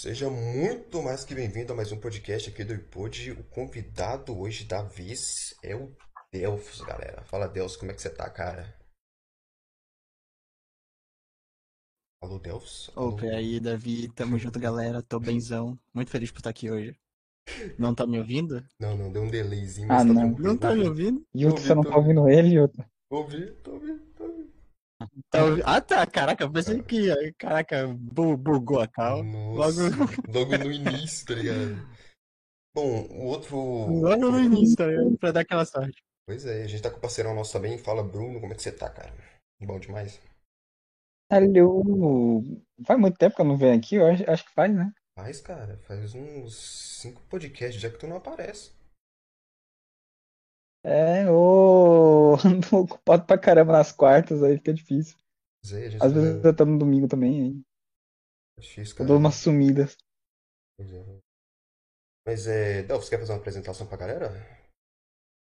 Seja muito mais que bem-vindo a mais um podcast aqui do iPod. O convidado hoje da vez é o Delfos, galera. Fala, Delfos, como é que você tá, cara? Alô, Delfos? Alô? Opa, e aí, Davi, tamo junto, galera. Tô benzão. Muito feliz por estar aqui hoje. Não tá me ouvindo? Não, não, deu um delayzinho, Ah, mas tá não. Não tá me ouvindo? Yuto, você não tá ouvindo ele, Yuto? Ouvi, tô ouvindo, ouvi- Ah, tá, caraca, eu pensei que, caraca, bu- bugou a cal. Nossa, Logo, logo no início, tá ligado? Bom, o outro. logo no início, tá ligado? Pra dar aquela sorte. Pois é, a gente tá com o parceirão nosso também. Fala, Bruno, como é que você tá, cara? Bom demais. Alô, faz muito tempo que eu não venho aqui, eu acho, acho que faz, né? Faz, cara, faz uns cinco podcasts já que tu não aparece. É, ô, ando ocupado pra caramba nas quartas, aí fica difícil. É, Às vezes tá eu tô no domingo também, aí é difícil, eu cara. dou umas sumidas. Pois é. Mas é, Del, você quer fazer uma apresentação pra galera?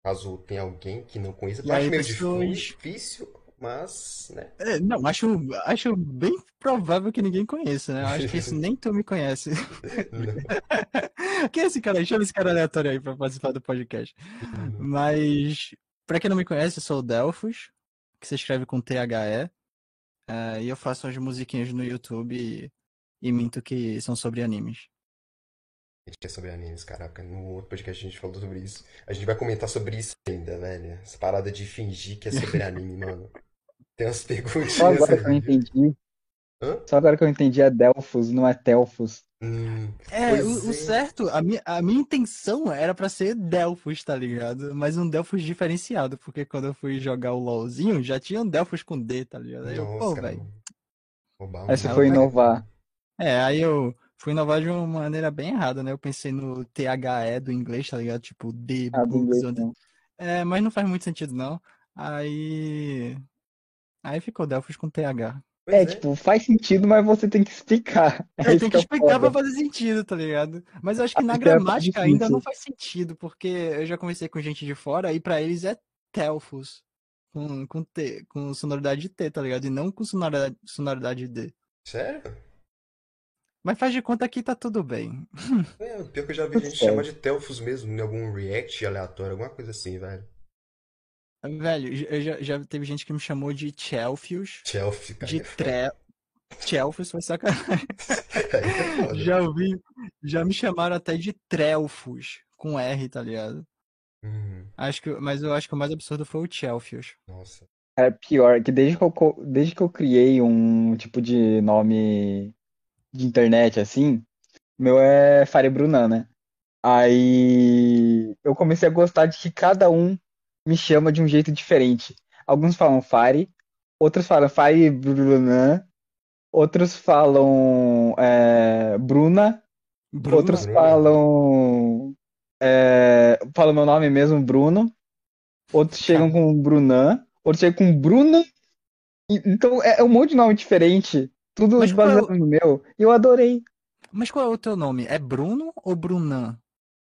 Caso tenha alguém que não conheça, eu acho meio pessoas? difícil, mas, né? É, não, acho, acho bem provável que ninguém conheça, né? Acho que esse nem tu me conhece. Quem é esse cara? Chama esse cara aleatório aí pra participar do podcast. não. Mas, pra quem não me conhece, eu sou o Delfos, que se escreve com T-H-E. eh, e eu faço as musiquinhas no YouTube e, e minto que são sobre animes. A gente quer sobre animes, caraca. No outro podcast a gente falou sobre isso. A gente vai comentar sobre isso ainda, velho. Essa parada de fingir que é sobre anime, mano. Tem umas perguntinhas Só agora que eu entendi, Hã? só agora que eu entendi é Delfos, não é Telfos. Hum, É, o, o é. certo, a minha, a minha intenção era pra ser Delfos, tá ligado? Mas um Delfos diferenciado, porque quando eu fui jogar o LoLzinho, já tinha um Delfos com D, tá ligado? Aí eu, pô, nossa, velho. Um Aí você foi eu- inovar. É, aí eu fui inovar de uma maneira bem errada, né? Eu pensei no THE do inglês, tá ligado? Tipo, D, Ah, books, inglês, onde- não. É, mas não faz muito sentido, não. Aí. Aí ficou Delfos com TH. Pois É, tipo, faz sentido, mas você tem que explicar. É tenho que é explicar pra fazer sentido, tá ligado? Mas eu acho que na Isso é gramática ainda não faz sentido, porque eu já conversei com gente de fora e pra eles é Telfos. Com, com T, com sonoridade de T, tá ligado? E não com sonoridade, sonoridade de D. Sério? Mas faz de conta que tá tudo bem. É, pior que eu já vi Tudo gente chamar de Telfos mesmo, em algum react aleatório, alguma coisa assim, velho. Velho, eu já, já teve gente que me chamou de Chelfius, Chelsea, cara. de Tre... Chelfius foi sacanagem. É. Já ouvi, já me chamaram até de Trelfus, com R, tá ligado? Hum, Acho que, mas eu acho que o mais absurdo foi o Chelfius. nossa. É pior, que desde que eu, desde que eu criei um tipo de nome de internet assim, meu é Fare Brunan, né? Aí eu comecei a gostar de que cada um me chama de um jeito diferente. Alguns falam Fare, outros falam Fare Brunan, outros falam é, Bruna, Bruno, outros Bruna. falam é, falam meu nome mesmo, Bruno. Outros chegam com Brunan, outros chegam com Bruno. Então é é um monte de nome diferente, tudo Mas qual é o- baseado no meu. E eu adorei Mas qual é o teu nome? É Bruno ou Brunan?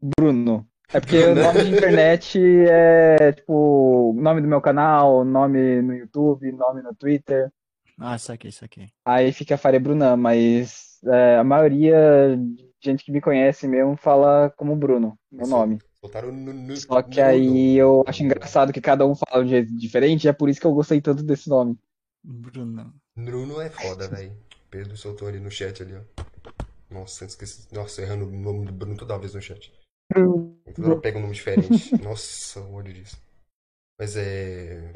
Bruno. É porque o Bruno. nome de internet é tipo nome do meu canal, nome no YouTube, nome no Twitter. Ah, saquei, saquei. Aí fica Faria Brunan, mas é, a maioria de gente que me conhece mesmo fala como Bruno, meu Sol- nome. Soltaram no, no, Só que no- aí eu acho engraçado que cada um fala de um jeito diferente, e é por isso que eu gostei tanto desse nome. Brunan. Bruno é foda, velho. Pedro soltou ali no chat ali, ó. Nossa, esqueci. Nossa, errando o nome do Bruno toda vez no chat. Toda hora pega um nome diferente. Nossa, o olho disso. Mas é.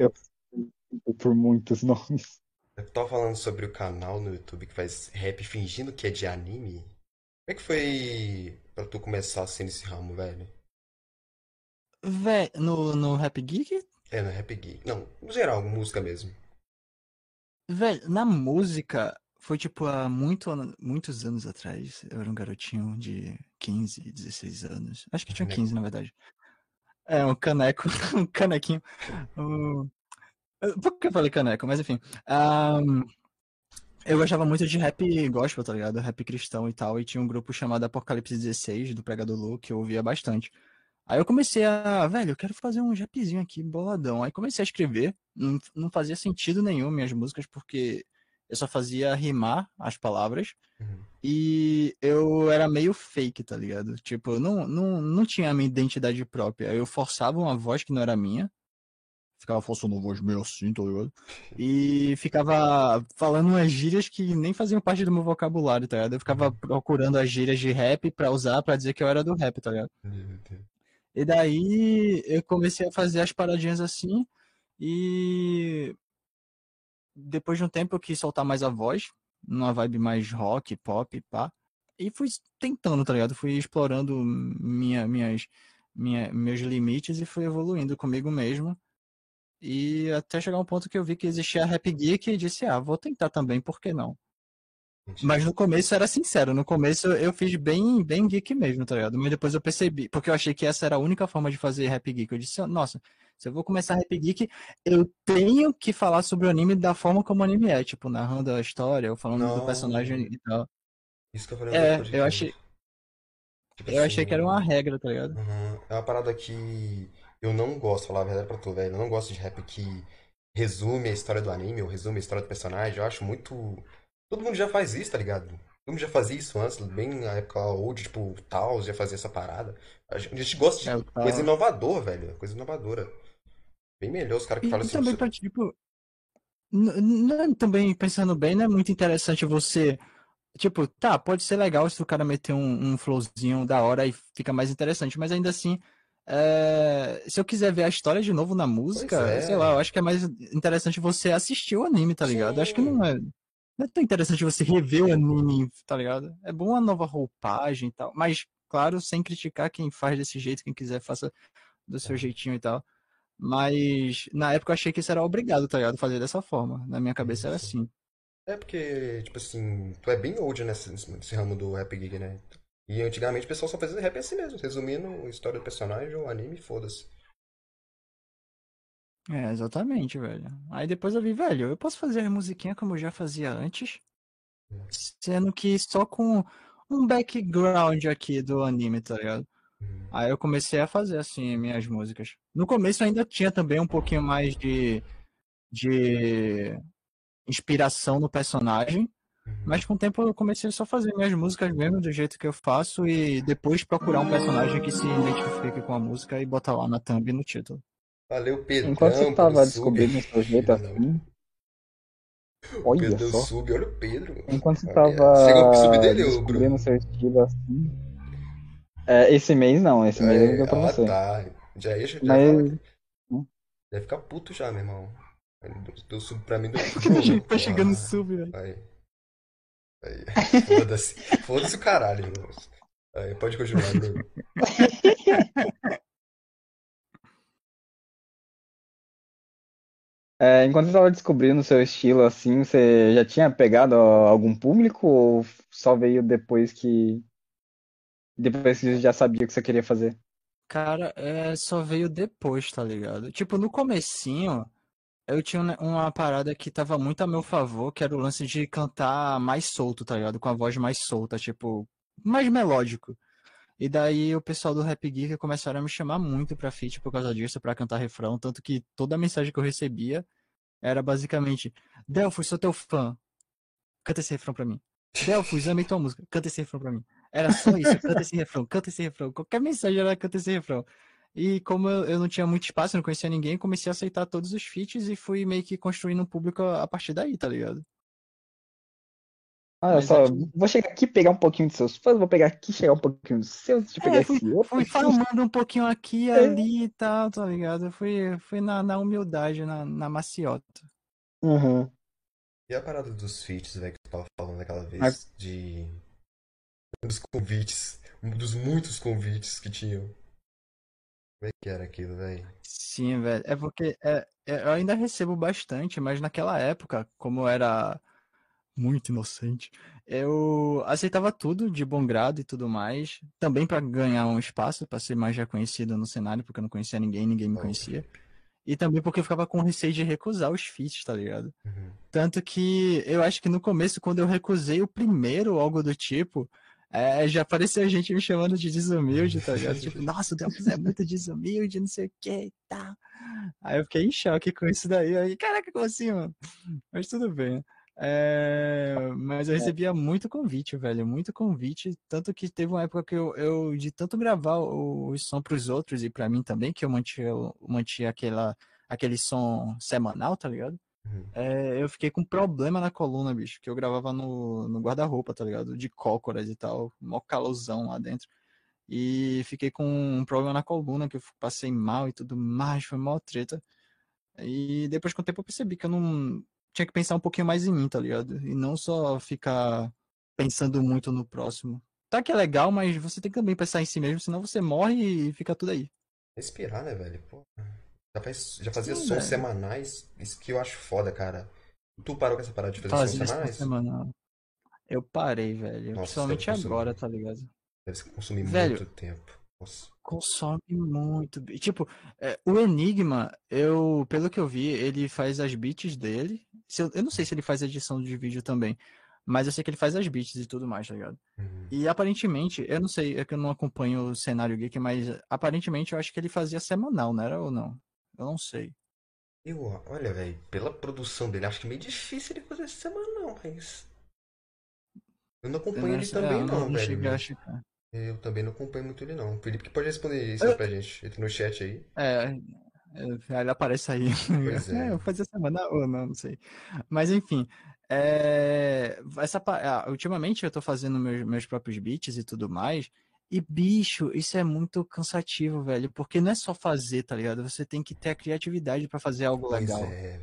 Por muitos nomes. Eu tava falando sobre o canal no YouTube que faz rap fingindo que é de anime. Como é que foi pra tu começar assim nesse ramo, velho? Vé, no, no Rap Geek? É, no Rap Geek. Não, no geral, música mesmo. Velho, na música, foi tipo há muito, muitos anos atrás. Eu era um garotinho de 15, 16 anos. Acho que tinha Caneco. 15, na verdade. É, um caneco, um canequinho. Um... Por que eu falei caneco? Mas enfim. Ahn, Eu gostava muito de rap gospel, tá ligado? Rap cristão e tal. E tinha um grupo chamado Apocalipse 16, do Pregador Lu, que eu ouvia bastante. Aí eu comecei a, velho, eu quero fazer um rapzinho aqui, boladão. Aí comecei a escrever. Não, não fazia sentido nenhum minhas músicas, porque eu só fazia rimar as palavras. Uhum. E eu era meio fake, tá ligado? Tipo, não, não, não tinha a minha identidade própria. Eu forçava uma voz que não era minha. Ficava forçando uma voz meio assim, tá ligado? E ficava falando umas gírias que nem faziam parte do meu vocabulário, tá ligado? Eu ficava procurando as gírias de rap pra usar pra dizer que eu era do rap, tá ligado? E daí eu comecei a fazer as paradinhas assim. E depois de um tempo eu quis soltar mais a voz numa vibe mais rock, pop, pá. E fui tentando, tá ligado? Fui explorando minha, minhas, minha, meus limites e fui evoluindo comigo mesmo. E até chegar um ponto que eu vi que existia a Rap Geek e disse, ah, vou tentar também, por que não? Mas no começo era sincero, no começo eu fiz bem, bem geek mesmo, tá ligado? Mas depois eu percebi, porque eu achei que essa era a única forma de fazer Rap Geek. Eu disse, nossa, se eu vou começar Rap Geek, eu tenho que falar sobre o anime da forma como o anime é, tipo, narrando a história, ou falando Não. do personagem e tal. Isso que eu falei É, eu achei, Tipo eu achei assim, que era uma regra, tá ligado? Uhum. É uma parada que eu não gosto, falar a verdade pra tu, velho. Eu não gosto de rap que resume a história do anime ou resume a história do personagem. Eu acho muito. Todo mundo já faz isso, tá ligado? Todo mundo já fazia isso antes, bem na época old, tipo, Taos já fazia essa parada. A gente a gosta de É, coisa inovadora, velho. Coisa inovadora. Bem melhor os caras que E, falam e assim. também pra, tipo, também pensando bem, não é muito interessante você Tipo, tá, pode ser legal se o cara meter um, um flowzinho da hora e fica mais interessante, mas ainda assim, é, se eu quiser ver a história de novo na música, é. sei lá, eu acho que é mais interessante você assistir o anime, tá ligado? Eu acho que não é, não é tão interessante você rever o anime, tá ligado? É bom uma nova roupagem e tal, mas, claro, sem criticar quem faz desse jeito, quem quiser faça do seu jeitinho e tal. Mas na época eu achei que isso era obrigado, tá ligado? Fazer dessa forma. Na minha cabeça era assim. É porque, tipo assim, tu é bem old nesse, nesse ramo do rap geek, né? E antigamente o pessoal só fazia rap assim mesmo, resumindo a história do personagem ou anime, foda-se. É, exatamente, velho. Aí depois eu vi, velho, eu posso fazer a musiquinha como eu já fazia antes, sendo que só com um background aqui do anime, tá ligado? Uhum. Aí eu comecei a fazer assim minhas músicas. No começo ainda tinha também um pouquinho mais de, de inspiração no personagem, Uhum. mas com o tempo eu comecei só a fazer minhas músicas mesmo do jeito que eu faço e depois procurar um personagem que se identifique com a música e botar lá na thumb e no título. Valeu, Pedrão, Enquanto você tava descobrindo o seu jeito assim. Olha Pedro só. sub, olha o Pedro. Enquanto você tava Chegou pro sub dele, descobrindo Bruno. o seu estilo assim. É, esse mês não, esse mês eu É, deu pra ah, você. tá. Já ia, já Mas- Deve ficar puto já, meu irmão. Ele deu- Deu sub pra mim, deu sub. tá chegando Ah, sub, velho. Aí. Aí. Foda-se. Foda-se o caralho, irmão. Aí, pode continuar, Bruno. É, enquanto você tava descobrindo o seu estilo assim, você já tinha pegado algum público ou só veio depois que depois que você já sabia o que você queria fazer? Cara, é, só veio depois, tá ligado? Tipo, no comecinho, eu tinha uma- parada que tava muito a meu favor, que era o lance de cantar mais solto, tá ligado? Com a voz mais solta, tipo, mais melódico. E daí o pessoal do Rap Geek começaram a me chamar muito pra feat por causa disso, pra cantar refrão, tanto que toda a mensagem que eu recebia era basicamente: Delfos, sou teu fã, canta esse refrão pra mim. Delfos, amei tua música, canta esse refrão pra mim. Era só isso, canta esse refrão, canta esse refrão. Qualquer mensagem era canta esse refrão. E como eu, eu não tinha muito espaço, eu não conhecia ninguém, comecei a aceitar todos os feats e fui meio que construindo um público a a partir daí, tá ligado? Olha Mas só, aqui- vou chegar aqui pegar um pouquinho dos seus fãs, vou pegar aqui chegar um pouquinho dos seus, deixa eu pegar É, fui, esse outro. fui farmando um pouquinho aqui e É. ali e tal, tá ligado? Fui, fui na, na humildade, na, na maciota. Uhum. E a parada dos feats, velho, que tu tava falando naquela vez, Mas- de... Dos convites, um dos muitos convites que tinham. Como é que era aquilo, velho? Sim, velho. É porque é, é, eu ainda recebo bastante, mas naquela época, como eu era muito inocente, eu aceitava tudo de bom grado e tudo mais. Também pra ganhar um espaço, pra ser mais reconhecido no cenário, porque eu não conhecia ninguém, ninguém me conhecia. E também porque eu ficava com receio de recusar os feats, tá ligado? Uhum. Tanto que eu acho que no começo, quando eu recusei o primeiro, ou algo do tipo, é, já apareceu gente me chamando de desumilde, tá ligado? Tipo, nossa, o Delphos é muito desumilde, não sei o que e tal. Aí eu fiquei em choque com isso daí. Aí, caraca, como assim, mano? Mas tudo bem. É, mas eu recebia muito convite, velho, muito convite. Tanto que teve uma época que eu, eu de tanto gravar o, o som pros outros e pra mim também, que eu mantinha, eu mantinha aquela, aquele som semanal, tá ligado? Uhum. É, eu fiquei com problema na coluna, bicho, que eu gravava no, no guarda-roupa, tá ligado? De cócoras e tal, mó calorzão lá dentro. E fiquei com um problema na coluna, que eu passei mal e tudo mais, foi mó treta. E depois com o tempo eu percebi que eu não tinha que pensar um pouquinho mais em mim, tá ligado? E não só ficar pensando muito no próximo. Tá que é legal, mas você tem que também pensar em si mesmo, senão você morre e fica tudo aí. Respirar, né, velho? Pô, já, faz, já fazia Sim, sons velho. semanais, isso que eu acho foda, cara. Tu parou com essa parada de fazer Fazer sons semanais? semana. Eu parei, velho. Nossa, Principalmente agora, tá ligado? Deve consumir Velho. muito tempo. Nossa. Consome muito. Tipo, é, o Enigma, eu, pelo que eu vi, ele faz as beats dele. Eu, eu não sei se ele faz edição de vídeo também, mas eu sei que ele faz as beats e tudo mais, tá ligado? Uhum. E aparentemente, eu não sei, é que eu não acompanho o cenário geek, mas aparentemente eu acho que ele fazia semanal, não era ou não? Eu não sei. Eu, olha, velho, pela produção dele, acho que é meio difícil ele fazer esse semanal, mas. Eu não acompanho ele é, também, não, não velho. Eu também não acompanho muito ele, não. O Felipe que pode responder isso Eu- pra gente. Entra no chat aí. É, é, ele aparece aí. Pois é. É, eu fazia semanal ou não, não sei. Mas enfim, é, essa, ah, ultimamente eu tô fazendo meus, meus próprios beats e tudo mais. E, bicho, isso é muito cansativo, velho. Porque não é só fazer, tá ligado? Você tem que ter a criatividade pra fazer algo Pois legal. é.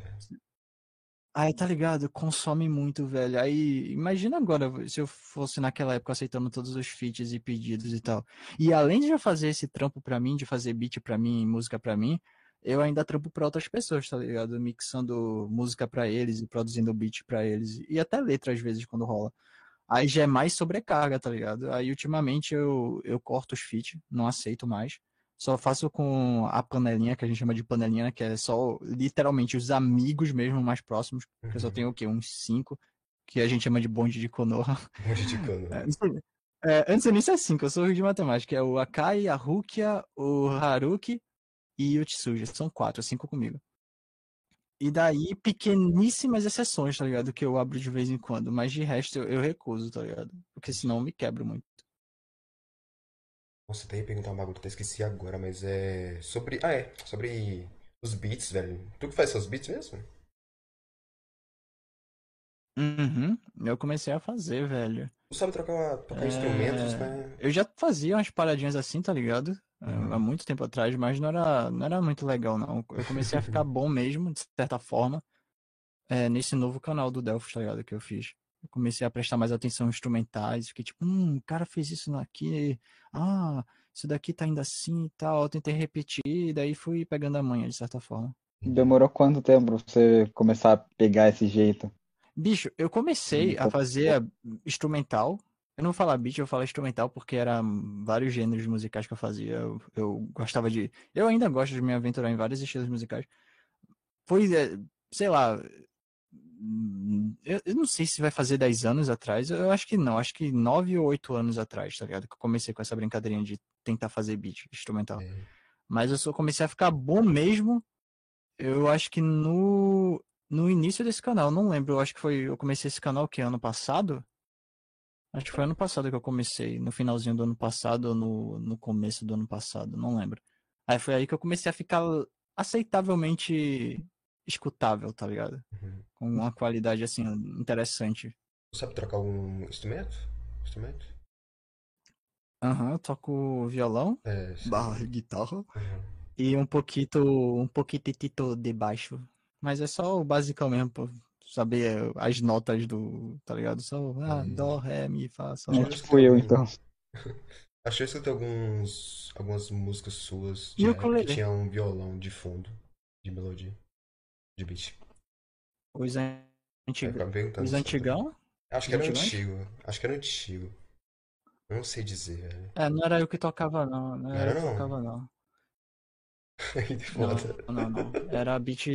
Aí, tá ligado? Consome muito, velho. Aí, imagina agora se eu fosse naquela época aceitando todos os feats e pedidos e tal. E além de já fazer esse trampo pra mim, de fazer beat pra mim, música pra mim, eu ainda trampo pra outras pessoas, tá ligado? Mixando música pra eles e produzindo beat pra eles. E até letra às vezes quando rola. Aí já é mais sobrecarga, tá ligado? Aí ultimamente eu, eu corto os feats, não aceito mais. Só faço com a panelinha, que a gente chama de panelinha, né? que é só literalmente os amigos mesmo mais próximos. que Eu só Uhum. tenho o quê? Uns cinco, que a gente chama de bonde de Konoha. Monte de cano. É, sei- é, antes disso é cinco, eu sou ruim de matemática. É o Akai, a Rukia, o Haruki e o Tsuji. São quatro, cinco comigo. E daí, pequeníssimas exceções, tá ligado? Que eu abro de vez em quando. Mas de resto eu, eu recuso, tá ligado? Porque senão eu me quebro muito. Nossa, até ia perguntar uma bagulho que eu até esqueci agora, mas é. Sobre. Ah, é. Sobre os beats, velho. Tu que faz seus beats mesmo? Uhum, eu comecei a fazer, velho. Tu sabe trocar, tocar É, instrumentos, né? Eu já fazia umas paradinhas assim, tá ligado? É, Uhum. Há muito tempo atrás, mas não era, não era muito legal, não. Eu comecei a ficar bom mesmo, de certa forma, é, nesse novo canal do Delphi, tá ligado? Que eu fiz. Eu comecei a prestar mais atenção em instrumentais, fiquei tipo, hum, o cara fez isso aqui, ah, isso daqui tá indo assim e tal. Eu tentei repetir, e daí fui pegando a manha, de certa forma. Demorou quanto tempo pra você começar a pegar esse jeito? Bicho, eu comecei a Então, fazer instrumental. Eu não vou falar beat, eu vou falar instrumental porque eram vários gêneros musicais que eu fazia. Eu, eu gostava de. Eu ainda gosto de me aventurar em vários estilos musicais. Foi, é, sei lá. Eu, eu não sei se vai fazer 10 anos atrás. Eu acho que não. Acho que 9 ou 8 anos atrás, tá ligado? Que eu comecei com essa brincadeirinha de tentar fazer beat instrumental. É. Mas eu só comecei a ficar bom mesmo. Eu acho que no, no início desse canal, não lembro. Eu acho que foi. Eu comecei esse canal que ano passado? Acho que foi ano passado que eu comecei. No finalzinho do ano passado ou no, no começo do ano passado, não lembro. Aí foi aí que eu comecei a ficar aceitavelmente escutável, tá ligado? Uhum. Com uma qualidade assim interessante. Tu sabe trocar algum instrumento? Instrumento? Aham, eu toco violão, É. barra guitarra. Uhum. E um pouquinho, um pouquitito de baixo. Mas é só o basicão mesmo, pô. Saber as notas do, tá ligado? Só, ah, Hum. dó, ré, mi, fá, sol. Eu É tipo eu, algum- então. Acho que eu escutei alguns, algumas músicas suas de E o rap que tinha um violão de fundo, de melodia, de beat. Os antigos. Os antigão? Acho que era Os antigo. Acho que era antigo. Eu não sei dizer, velho. É, não era eu que tocava, não. Não era Era eu que não? tocava, não. Não, foda. não, não. Era beat.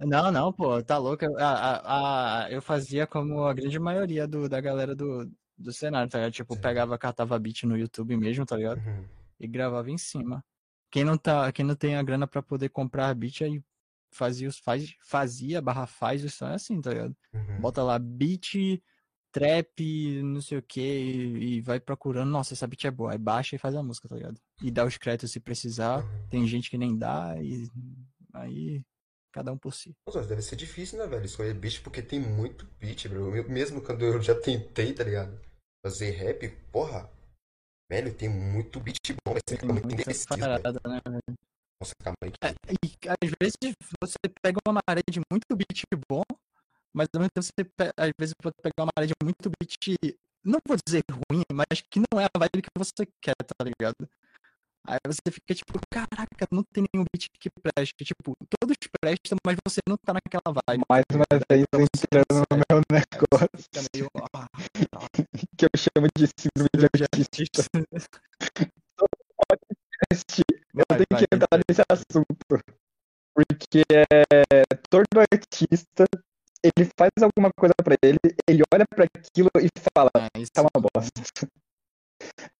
Não, não, pô, tá louco. A, a, a- eu fazia como a grande maioria do, da galera do, do cenário, tá ligado? Tipo, Sim. pegava, catava beat no YouTube mesmo, tá ligado? Uhum. E gravava em cima. Quem não tá, quem não tem a grana pra poder comprar beat, aí fazia, os, faz, fazia barra faz o som é assim, tá ligado? Uhum. Bota lá beat, trap, não sei o que, e, vai procurando, nossa, essa beat é boa. Aí baixa e faz a música, tá ligado? E dá os créditos se precisar. Uhum. Tem gente que nem dá, e aí cada um por si. Nossa, deve ser difícil, né, velho? Escolher beat porque tem muito beat, bro. Eu, mesmo quando eu já tentei, tá ligado? Fazer rap, porra. Velho, tem muito beat bom, mas Tem muito indeciso, parada, né? velho? Nossa, calma aí. É, e às vezes você pega uma maré de muito beat bom, mas ao mesmo tempo você às vezes pode pegar uma maré de muito beat, não vou dizer ruim, mas que não é a vibe que você quer, tá ligado? Aí você fica tipo, caraca, não tem nenhum beat que preste. Tipo, todos prestam, mas você não tá naquela vibe. Mais uma vez você entrando no meu negócio Fica meio. Ah, que eu chamo de síndrome de artista. artista. Eu Vai, tenho vai, que entrar nesse assunto. Porque é, todo artista, ele faz alguma coisa pra ele, ele olha pra aquilo e fala, Ah, isso tá uma bosta.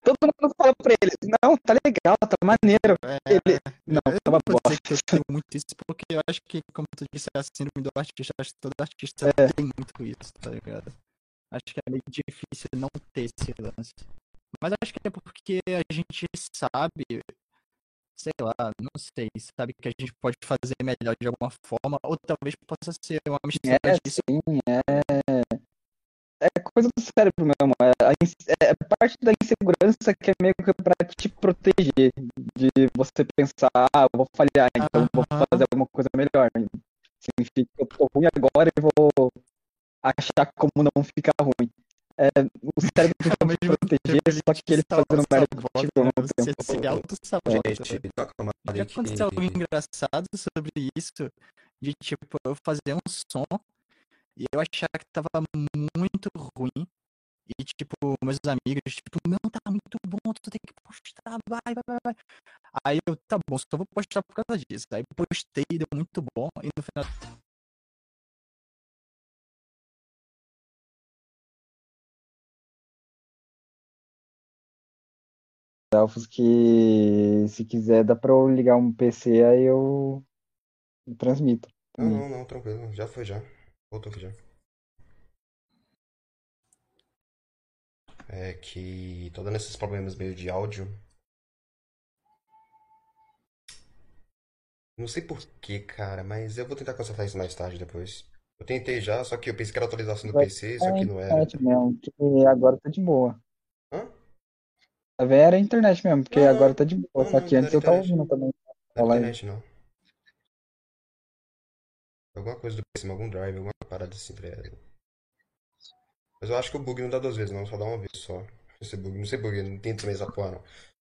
Todo mundo fala pra ele, não, tá legal, tá maneiro. é- Ele, não, eu tá uma que eu tenho muito isso, porque eu acho que, como tu disse, é a síndrome do artista. Acho que todo artista É. tem muito isso, tá ligado? Acho que é meio difícil não ter esse lance. Mas acho que é porque a gente sabe, sei lá, não sei, sabe que a gente pode fazer melhor de alguma forma, ou talvez possa ser uma mistura É, disso. sim, é. É coisa do cérebro mesmo. É, ins- é parte da insegurança que é meio que pra te proteger. De você pensar, ah, eu vou falhar, então eu vou fazer alguma coisa melhor. Significa que eu tô ruim agora e vou achar como não ficar ruim. É, o cérebro tenta mesmo proteger, só que ele fazendo merda contigo ao né? mesmo Você tempo. se auto-sabota. Já aconteceu algo engraçado sobre isso, de tipo, eu fazer um som e eu achar que tava muito ruim. E, tipo, meus amigos, tipo, não, tá muito bom, tu tem que postar, vai, vai, vai, vai. Aí eu, tá bom, só vou postar por causa disso. Aí postei, deu muito bom, e no final. Delfos que se quiser dá pra eu ligar um PC aí eu, eu transmito. Não, também. não, não, tranquilo. Já foi, já. Voltou já. É que tô dando esses problemas meio de áudio. Não sei por que, cara, mas eu vou tentar consertar isso mais tarde depois. Eu tentei já, só que eu pensei que era atualização do Vai PC, só que não era. internet mesmo, que agora tá de boa. Hã? A ver era a internet mesmo, porque Não, não. agora tá de boa. Não, Só não, que não antes era eu tava internet. ouvindo também. Não é Falar aí. internet, não. Alguma coisa do PC, algum drive, alguma parada assim, tá ligado? Mas eu acho que o bug não dá duas vezes, não, só dá uma vez só. Esse bug, não sei bug, não tento também essa porra, não.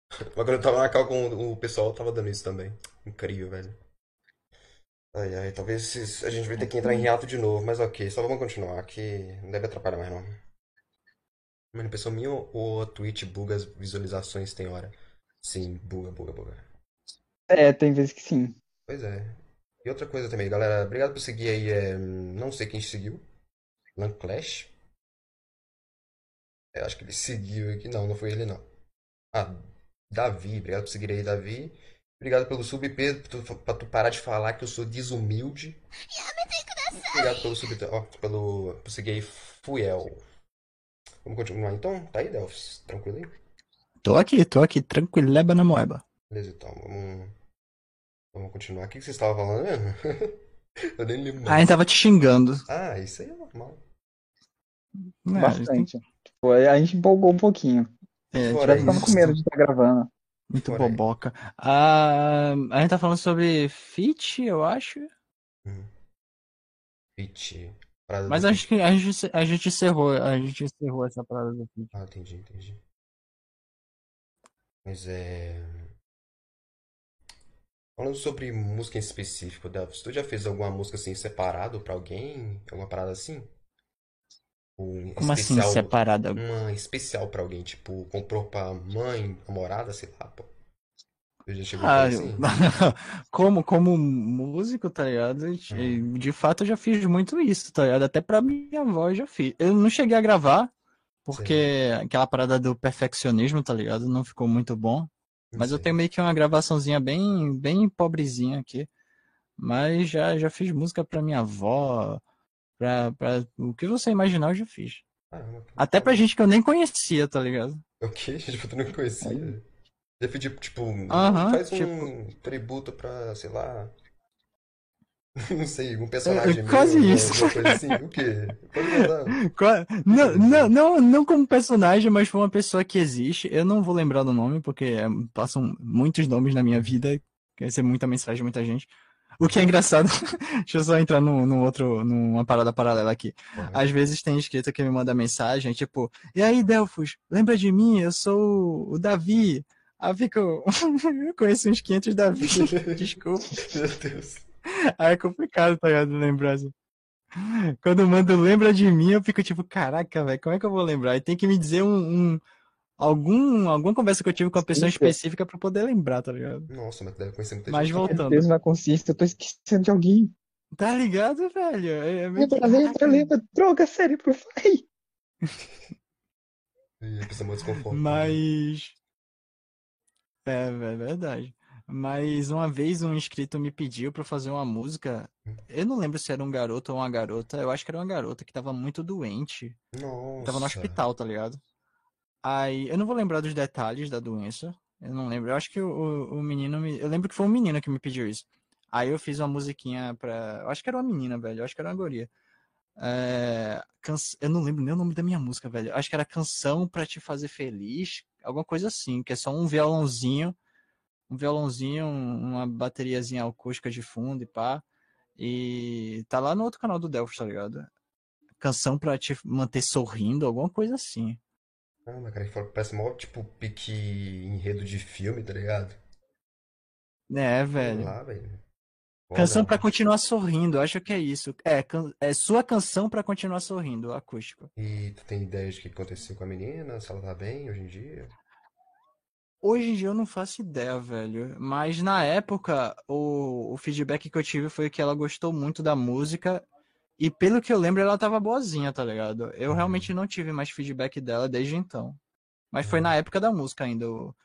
Mas quando eu tava na cal com o pessoal, tava dando isso também. Incrível, velho. Ai, ai, talvez a gente vai ter que entrar em hiato de novo, mas ok, só vamos continuar, que não deve atrapalhar mais, não. Mano, pessoa minha ou a Twitch buga as visualizações tem hora? Sim, buga, buga, buga. É, tem vezes que sim. Pois é. E outra coisa também, galera, obrigado por seguir aí, é, não sei quem seguiu. Lanclash? É, acho que ele seguiu aqui. Não, não foi ele não. Ah, Davi, obrigado por seguir aí, Davi. Obrigado pelo sub, Pedro, pra tu, pra tu parar de falar que eu sou desumilde. Obrigado pelo sub, ó, pelo, por seguir aí, Fuel. Vamos continuar então? Tá aí, Delphs? Tranquilo aí? Tô aqui, tô aqui, tranquileba na moeba. Beleza, então, vamos, vamos continuar. O que você estava falando mesmo? Eu nem lembro Ah, ele tava te xingando. Ah, isso aí é normal. É, Bastante. Tipo, a gente empolgou um pouquinho. É, Fora tipo, ficamos com isso. medo de estar gravando. Muito Fora boboca. Ah, a gente tá falando sobre fit, eu acho. Hum. Fit. Parada Mas acho fit. que a gente, a gente encerrou, a gente encerrou essa parada do fit. Ah, entendi, entendi. Mas é. Falando sobre música em específico, Davi, tu já fez alguma música assim separado pra alguém? Alguma parada assim? Um Como assim, especial, separada? uma especial pra alguém, tipo, comprou pra mãe, namorada, sei lá, pô. Tu já chegou a Ah, fazer assim? como, como músico, tá ligado? De, de fato, eu já fiz muito isso, tá ligado? Até pra minha avó eu já fiz. Eu não cheguei a gravar, porque aquela parada do perfeccionismo, tá ligado? Não ficou muito bom. Mas eu tenho meio que uma gravaçãozinha bem, bem pobrezinha aqui. Mas já, já fiz música pra minha avó, pra, pra o que você imaginar eu já fiz. Caramba, que Até pra gente que eu nem conhecia, tá ligado? O quê? Tipo, tu não conhecia? Já pedi, tipo, Aham, faz tipo- um tributo pra, sei lá. Não sei, um personagem É, quase meu, isso. alguma coisa assim. O quê? Não, não, não, não como personagem, mas foi uma pessoa que existe. Eu não vou lembrar do nome, porque é, passam muitos nomes na minha vida. Quer ser muita mensagem de muita gente. O que é engraçado. Deixa eu só entrar num, num outro, numa parada paralela aqui. Às vezes tem escrito que me manda mensagem, tipo, e aí, Delfos, lembra de mim? Eu sou o Davi. Aí fica, eu conheço uns 500 Davi. Desculpa. Meu Deus. Aí é complicado, tá ligado? Lembrar assim. Quando manda lembra de mim, eu fico tipo, caraca, velho, como é que eu vou lembrar? E tem que me dizer um, um- algum, alguma conversa que eu tive com uma pessoa Sim, específica pra eu poder lembrar, tá ligado? Nossa, mas deve conhecer muita Mas gente. voltando. Peso na consciência, eu tô esquecendo de alguém. Tá ligado, velho? É, é meio Lembra, lembra, lembra. Droga, é muito desconfortável. Mas. É, é verdade. Mas uma vez um inscrito me pediu pra fazer uma música. Eu não lembro se era um garoto ou uma garota. Eu acho que era uma garota que tava muito doente. Nossa. Tava no hospital, tá ligado? Aí, eu não vou lembrar dos detalhes da doença. Eu não lembro. Eu acho que o, o, menino me. Eu lembro que foi um menino que me pediu isso. Aí eu fiz uma musiquinha pra. Eu acho que era uma menina, velho. Eu acho que era uma guria. É, Eu não lembro nem o nome da minha música, velho. Eu acho que era Canção pra Te Fazer Feliz. Alguma coisa assim, que é só um violãozinho. Um violãozinho, um- uma bateriazinha acústica de fundo e pá. E tá lá no outro canal do Delphi, tá ligado? Canção pra te manter sorrindo, alguma coisa assim. Ah, mas cara, que parece mó, tipo, pique enredo de filme, tá ligado? É, velho. lá, velho. Canção pra continuar sorrindo, acho que é isso. É, can- é sua canção pra continuar sorrindo, acústico. E tu tem ideia de o que aconteceu com a menina? Se ela tá bem hoje em dia? Hoje em dia eu não faço ideia, velho. Mas na época, o, o feedback que eu tive foi que ela gostou muito da música. E pelo que eu lembro, ela tava boazinha, tá ligado? Eu Uhum. realmente não tive mais feedback dela desde então. Mas foi na época da música ainda. O,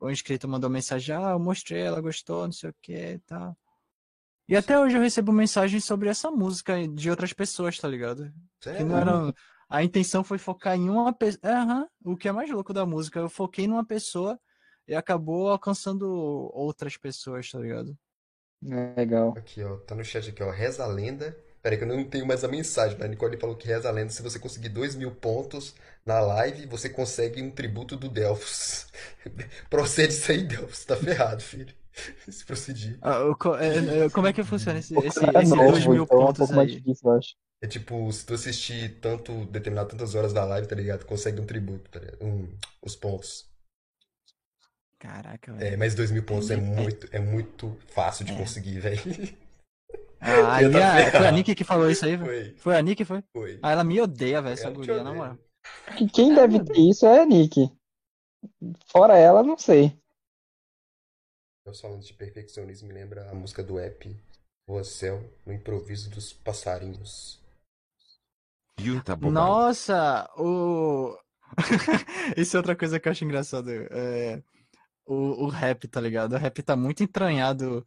o inscrito mandou mensagem, ah, eu mostrei, ela gostou, não sei o que e tal. E até hoje eu recebo mensagens sobre essa música de outras pessoas, tá ligado? Que Sério? não era. A intenção foi focar em uma pessoa. Aham, o que é mais louco da música. Eu foquei numa pessoa e acabou alcançando outras pessoas, tá ligado? Legal. Aqui, ó. Tá no chat aqui, ó. Reza a lenda. Peraí que eu não tenho mais a mensagem, mas a Nicole falou que reza a lenda. Se você conseguir dois mil pontos na live, você consegue um tributo do Delphos. Procede isso aí, Delphos. Tá ferrado, filho. Se procedir. Ah, é, é, como é que funciona esse, esse, É esse novo, dois mil então é um pontos pouco mais aí? difícil, eu acho. É tipo, se tu assistir tanto, determinado tantas horas da live, tá ligado? Consegue um tributo, tá ligado? Um, os pontos. Caraca, É, velho. mas dois mil pontos é. É. muito, é muito fácil de conseguir, velho. Ah, aí Eu a- foi a. Nick que falou isso aí, velho? Foi, Foi a Nick, foi? foi. Ah, ela me odeia, velho, essa guria, na moral. Que Quem deve ter isso é a Nick. Fora ela, não sei. Meus falando de perfeccionismo me lembra a música do app Voa Céu no improviso dos passarinhos. Junta bobagem. Nossa, o. Isso é outra coisa que eu acho engraçado. É... O, o rap, tá ligado? O rap tá muito entranhado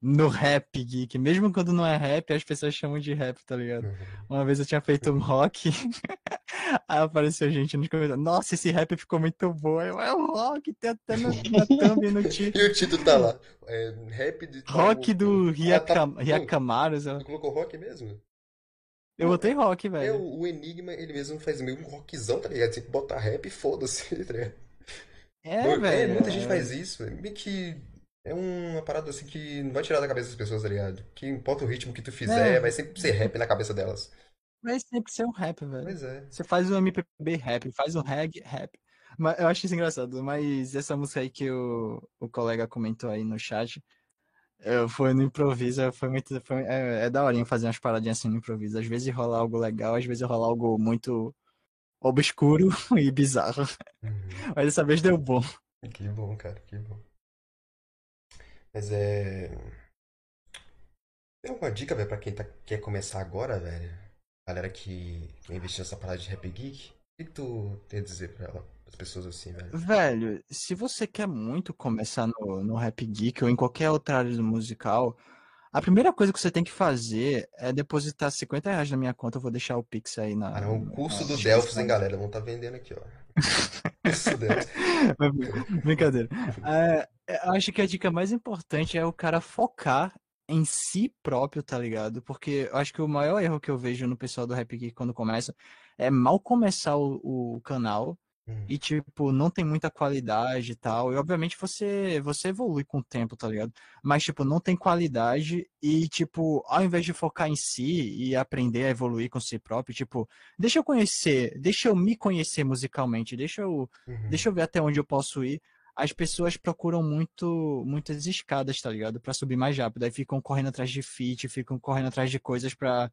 no rap geek. Mesmo quando não é rap, as pessoas chamam de rap, tá ligado? Uhum. Uma vez eu tinha feito um rock, aí apareceu gente nos comentários. Nossa, esse rap ficou muito bom. Eu, é o rock, tem até no, na thumb no título. E o título tá lá. É, rap de tal Rock do música. Ria, Ah, tá. Ria sei lá. Tu colocou rock mesmo? Eu botei rock, É, velho. o, o Enigma, ele mesmo faz meio um rockzão, tá ligado? Você bota rap e foda-se, tá ligado? É, Pô, velho. muita gente faz isso. é Meio que é uma parada assim que não vai tirar da cabeça das pessoas, tá ligado? Que importa o ritmo que tu fizer, É. vai sempre ser rap na cabeça delas. Vai sempre ser um rap, velho. Pois é. Você faz um MPB rap, faz um reggae rap. Mas eu acho isso engraçado. Mas essa música aí que o, o colega comentou aí no chat, eu, foi no improviso, foi muito. Foi, é, é daorinha fazer umas paradinhas assim no improviso. Às vezes rola algo legal, às vezes rola algo muito obscuro e bizarro. Uhum. Mas dessa vez deu bom. Que bom, cara, que bom. Mas é. Tem alguma dica, velho, pra quem tá, quer começar agora, velho? Galera que quer investir nessa parada de rap geek? O que tu tem a dizer pra ela, as pessoas assim, velho? Velho, se você quer muito começar no, no Rap Geek ou em qualquer outra área do musical, A primeira coisa que você tem que fazer é depositar 50 reais na minha conta. Eu vou deixar o Pix aí na. Não, o curso na do. Delphos, hein, galera? Vão tá vendendo aqui, ó. Brincadeira. É, acho que a dica mais importante é o cara focar em si próprio, tá ligado? Porque eu acho que o maior erro que eu vejo no pessoal do Rap Geek quando começa é mal começar o, o canal Hum. e, tipo, não tem muita qualidade e tal. E, obviamente, você, você evolui com o tempo, tá ligado? Mas, tipo, não tem qualidade e, tipo, ao invés de focar em si e aprender a evoluir com si próprio, tipo, deixa eu conhecer, deixa eu me conhecer musicalmente, deixa eu, Uhum. deixa eu ver até onde eu posso ir. As pessoas procuram muito, muitas escadas, tá ligado? Pra subir mais rápido. Aí ficam correndo atrás de feat, ficam correndo atrás de coisas pra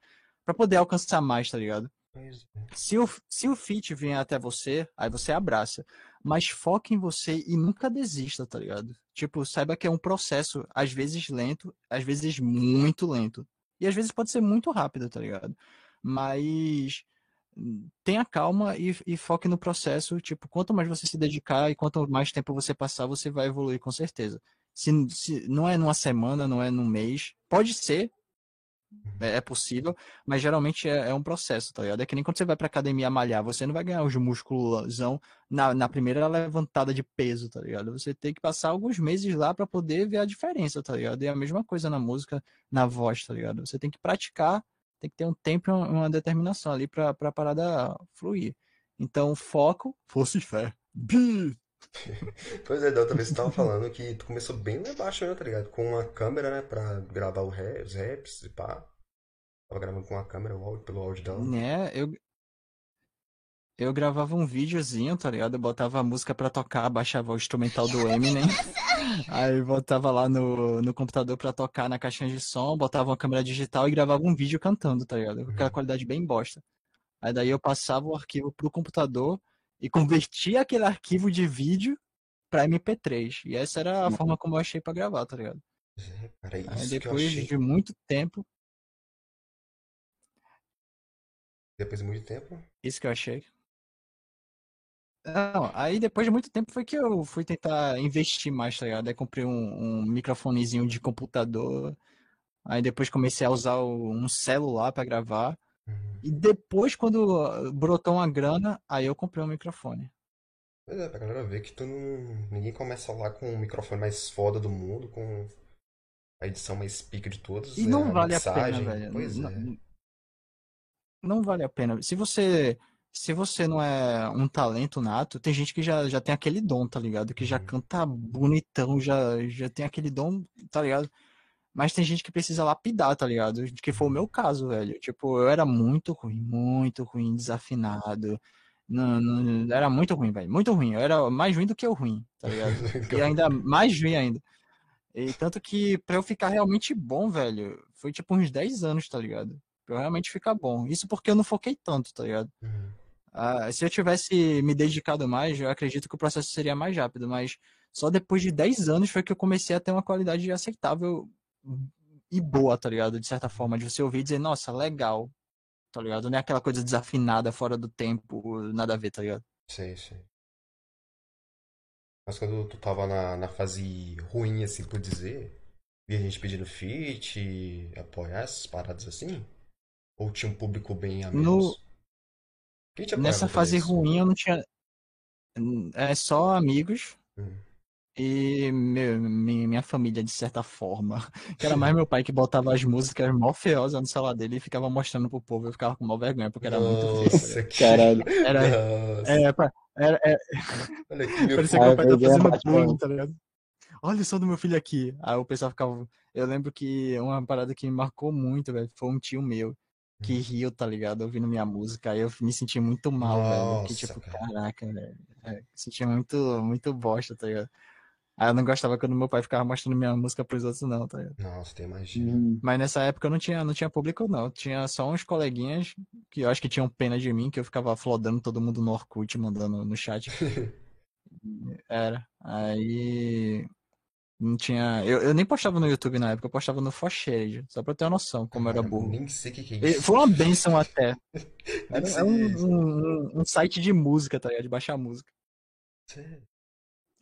poder alcançar mais, tá ligado? É. Se o, se o feat vier até você, aí você abraça. Mas foque em você e nunca desista, tá ligado? Tipo, saiba que é um processo, às vezes lento, às vezes muito lento. E às vezes pode ser muito rápido, tá ligado? Mas hum, tenha calma e, e foque no processo. Tipo, quanto mais você se dedicar e quanto mais tempo você passar, você vai evoluir com certeza. Se, se não é numa semana, não é num mês. Pode ser, é, é possível, mas geralmente é, é um processo, tá ligado? É que nem quando você vai pra academia malhar, você não vai ganhar os músculosão na, na primeira levantada de peso, tá ligado? Você tem que passar alguns meses lá pra poder ver a diferença, tá ligado? E é a mesma coisa na música, na voz, tá ligado? Você tem que praticar, tem que ter um tempo e uma, uma determinação ali pra, pra parada fluir. Então, foco, força e fé. Bi! Pois é, da outra vez você tava falando que tu começou bem lá embaixo, né, tá ligado? Com uma câmera, né, pra gravar o rap, os raps e pá. Tava gravando com uma câmera, o áudio, pelo áudio dela. Né, eu. Eu gravava um videozinho, tá ligado? Eu botava a música pra tocar, baixava o instrumental do Eminem. Aí botava lá no, no computador pra tocar na caixinha de som, botava uma câmera digital e gravava um vídeo cantando, tá ligado? Com aquela Uhum. qualidade bem bosta. Aí daí eu passava o arquivo pro computador e convertia aquele arquivo de vídeo pra MP3. E essa era a forma como eu achei pra gravar, tá ligado? É, cara, Aí depois de muito tempo, Depois de muito tempo. Isso que eu achei. Não, aí depois de muito tempo foi que eu fui tentar investir mais, tá ligado? Aí comprei um, um microfonezinho de computador. Aí depois comecei a usar um celular pra gravar. Uhum. E depois, quando ah, brotou uma grana, aí eu comprei um microfone. Pois é, pra galera ver que tu não. Ninguém começa lá com o microfone mais foda do mundo, com a edição mais pica de todos, E é, não a vale a pena, mixagem. velho. Pois Não, é. não vale a pena. Se você, se você não é um talento nato, tem gente que já, já tem aquele dom, tá ligado? Que já Uhum. canta bonitão, já, já tem aquele dom, tá ligado? Mas tem gente que precisa lapidar, tá ligado? Que foi o meu caso, velho. Tipo, eu era muito ruim, muito ruim, desafinado. Não, não- era muito ruim, velho. Muito ruim. Eu era mais ruim do que o ruim, tá ligado? E ainda mais ruim ainda. E tanto que pra eu ficar realmente bom, velho, foi tipo uns 10 anos, tá ligado? Pra eu realmente ficar bom. Isso porque eu não foquei tanto, tá ligado? Uhum. Ah, se eu tivesse me dedicado mais, eu acredito que o processo seria mais rápido, mas só depois de 10 anos foi que eu comecei a ter uma qualidade aceitável e boa, tá ligado? De certa forma, de você ouvir e dizer, nossa, legal, tá ligado? Não é aquela coisa desafinada, fora do tempo, nada a ver, tá ligado? Sei, sei. Mas quando tu tava na, na fase ruim, assim, por dizer, via gente pedindo feat, apoiar essas paradas assim? Ou tinha um público bem a No- menos? Apoiava Nessa no fase começo? ruim eu não tinha. É só amigos Hum. E meu- mi- minha família, de certa forma. Que era mais meu pai que botava as músicas mó feiosas no celular dele e ficava mostrando pro povo. Eu ficava com mó vergonha, porque era muito feio. tá? Nossa, que... Caralho. Era, Nossa. é, pa- era, é, Olha aqui, meu parecia que Ah, meu pai tá vergonha fazendo bullying, tá ligado? Olha o som do meu filho aqui. Aí o pessoal ficava. Eu lembro que uma parada que me marcou muito, velho, foi um tio meu que Hum. riu, tá ligado? Ouvindo minha música. Aí eu me senti muito mal, velho. Que Nossa, tipo, cara. caraca, velho. É, me senti muito, muito bosta, tá ligado? Aí eu não gostava quando meu pai ficava mostrando minha música pros outros, não, tá ligado? Nossa, tem imagina. Hum. Mas nessa época eu não tinha, não tinha público, não. Tinha só uns coleguinhas que eu acho que tinham pena de mim, que eu ficava flodando todo mundo no Orkut, mandando no chat. Era. Aí. Não tinha. Eu, eu nem postava no YouTube na época, eu postava no Forshared, só pra ter uma noção como eu era burro. Nem sei o que que é isso. Foi uma benção até. Era, era um, um- um- um site de música, tá ligado? De baixar música. Sério.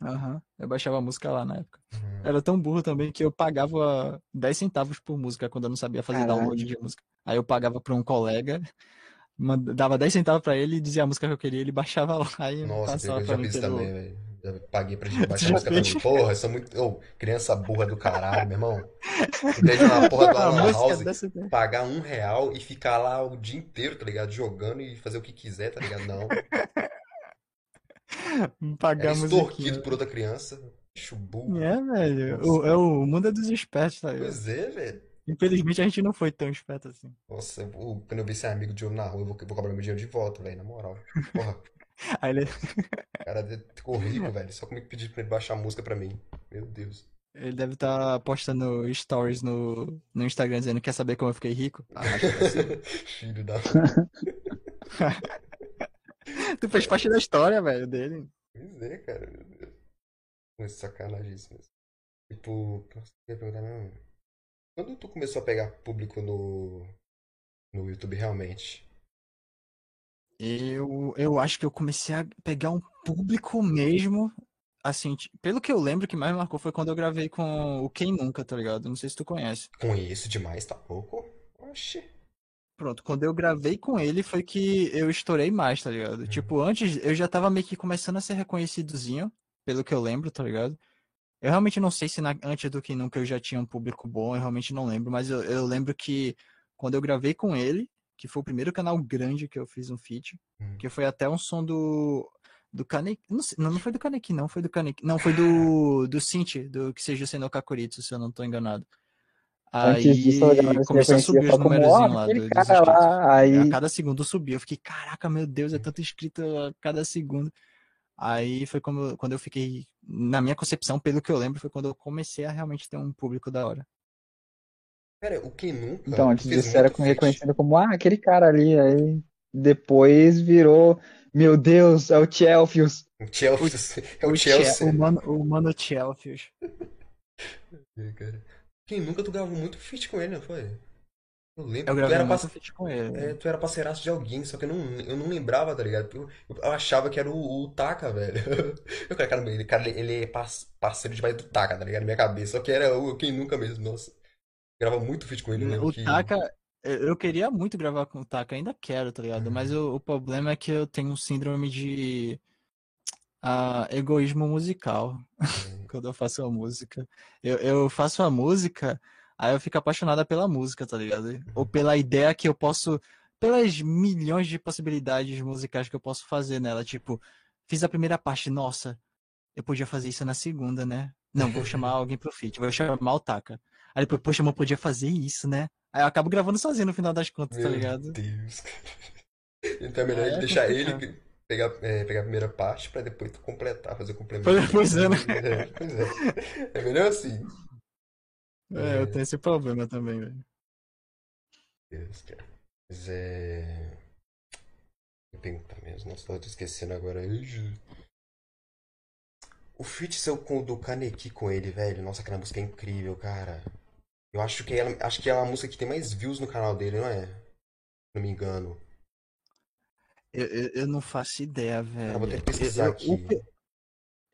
Aham. Eu baixava a música lá na época. Uhum. Era tão burro também que eu pagava 10 centavos por música quando eu não sabia fazer Caralho. download de música. Aí eu pagava pra um colega, dava 10 centavos pra ele, dizia a música que eu queria, ele baixava lá e Nossa, passava eu já fiz também, velho. Já paguei pra gente baixar já música fez? Porra, eu sou muito. Ô, criança burra do caralho, meu irmão. Em vez de ir na porra do A Alan House, dessa... pagar um real e ficar lá o dia inteiro, tá ligado? Jogando e fazer o que quiser, tá ligado? Não. Pagar Era a musiquinha. extorquido por outra criança. Burro. É, velho. O, é o mundo é dos espertos, tá? Pois é, velho. Infelizmente a gente não foi tão esperto assim. Nossa, eu- quando eu vi esse amigo de ouro na rua, eu vou, eu vou cobrar meu dinheiro de volta, velho, na moral. Porra, Aí ele, o cara ficou rico, velho. Só como é que pedir pra ele baixar a música pra mim? Meu Deus. ele deve estar postando stories no, no Instagram dizendo quer saber como eu fiquei rico? Arrasta pra cima. Filho da. Tu fez parte da história, velho, dele. Pois é, cara. Meu Deus. Mas sacanagem isso mesmo. Tipo, nossa, eu ia perguntar mesmo. Quando tu começou a pegar público no, no YouTube realmente? Eu, eu acho que eu comecei a pegar um público mesmo. Assim, pelo que eu lembro, o que mais me marcou foi quando eu gravei com o Quem Nunca, tá ligado? Não sei se tu conhece. Conheço demais, tá pouco? Oxi. Pronto, quando eu gravei com ele foi que eu estourei mais, tá ligado? Tipo, antes eu já tava meio que começando a ser reconhecidozinho, pelo que eu lembro, tá ligado? Eu realmente não sei se na- antes do que nunca eu já tinha um público bom, eu realmente não lembro, mas eu, eu lembro que quando eu gravei com ele, que foi o primeiro canal grande que eu fiz um feat, Hum. que foi até um som do do Kaneki, não, sei- não, não foi do Kaneki, não, foi do Kaneki, não, foi do do Cinti, do que seja Senno Kakuritsu, se eu não tô enganado. Antes disso, Aí se começou a subir os como, numerozinhos lá do- dos cara inscritos. lá, aí... A cada segundo subiu. Eu fiquei, caraca, meu Deus, é tanto inscrito a cada segundo. Aí foi como, quando eu fiquei, na minha concepção, pelo que eu lembro, foi quando eu comecei a realmente ter um público da hora. Pera, o que nunca Então, antes disso era feat. reconhecido como, ah, aquele cara ali, aí depois virou, meu Deus, é o Chelfius. O Chelsea. É o O, Chelsea. o mano, o mano Chelfius. É, cara. Quem nunca tu gravou muito feat com ele, não foi? Eu lembro. Eu tu era, muito feat com ele. é, tu era parceiraço de alguém, só que eu não, eu não lembrava, tá ligado? Eu, eu achava que era o, o Taka, velho. Eu falei, caramba, ele, cara, ele é par- parceiro demais do Taka, tá ligado? Na minha cabeça. Só que era o quem nunca mesmo, nossa. Grava muito feat com ele, lembro O que. Taka, eu eu queria muito gravar com o Taka, ainda quero, tá ligado? Uhum. Mas o, o problema é que eu tenho um síndrome de egoísmo musical quando eu faço a música. Eu, eu faço a música, aí eu fico apaixonada pela música, tá ligado? Ou pela ideia que eu posso, pelas milhões de possibilidades musicais que eu posso fazer nela. Tipo, fiz a primeira parte, nossa, eu podia fazer isso na segunda, né? Não, vou chamar alguém pro feat, vou chamar o Taka. Aí depois, poxa, eu podia fazer isso, né? Aí eu acabo gravando sozinho no final das contas, tá Meu ligado? Deus, cara. Então é melhor ele é deixar ele pegar, é, pegar a primeira parte pra depois tu completar, fazer o complemento. Pois- pois é, né? É, pois é. É melhor assim. É, eu tenho esse problema também, velho. Deus, cara. Mas é. Vou perguntar mesmo. Nossa, eu tô esquecendo agora. O feat seu com do Kaneki com ele, velho. Nossa, aquela música é incrível, cara. Eu acho que ela, acho que ela é a música que tem mais views no canal dele, não é? Se não me engano. Eu, eu, eu não faço ideia, velho. Cara, vou ter que pesquisar Eu- eu- aqui. o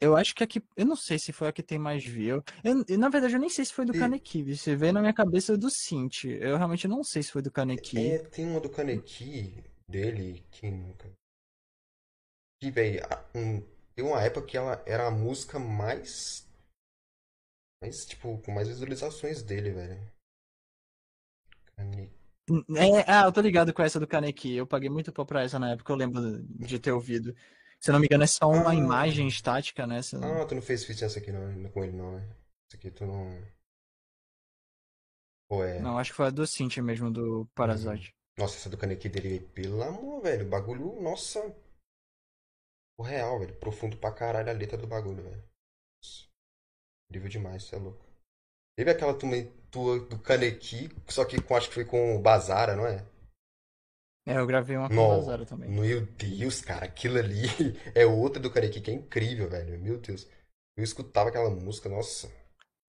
Eu acho que aqui. Eu não sei se foi a que tem mais view. Eu, eu, na verdade, eu nem sei se foi do Kaneki. Você veio na minha cabeça do Cinti. Eu realmente não sei se foi do Kaneki. É, tem uma do Kaneki dele que nunca. Que, velho, um, tem uma época que ela era a música mais. Mais, tipo, com mais visualizações dele, velho. Kaneki. É, ah, eu tô ligado com essa do Kaneki. Eu paguei muito pau pra essa na época, eu lembro de ter ouvido. Se eu não me engano, é só uma Ah. imagem estática, né? Não- Ah, tu não fez feat nessa aqui não, com ele não, né? Essa aqui tu não. Ou é. Não, acho que foi a do Cinti mesmo, do Parasite. Nossa, essa do Kaneki dele, pelo amor, velho. O bagulho, nossa. O real, velho. Profundo pra caralho a letra do bagulho, velho. Incrível demais, você é louco. Teve aquela tua do Kaneki, só que com, acho que foi com o Bazara, não é? É, eu gravei uma com o Bazara também. Meu Deus, cara, aquilo ali é outra do Kaneki que é incrível, velho. Meu Deus. Eu escutava aquela música, nossa.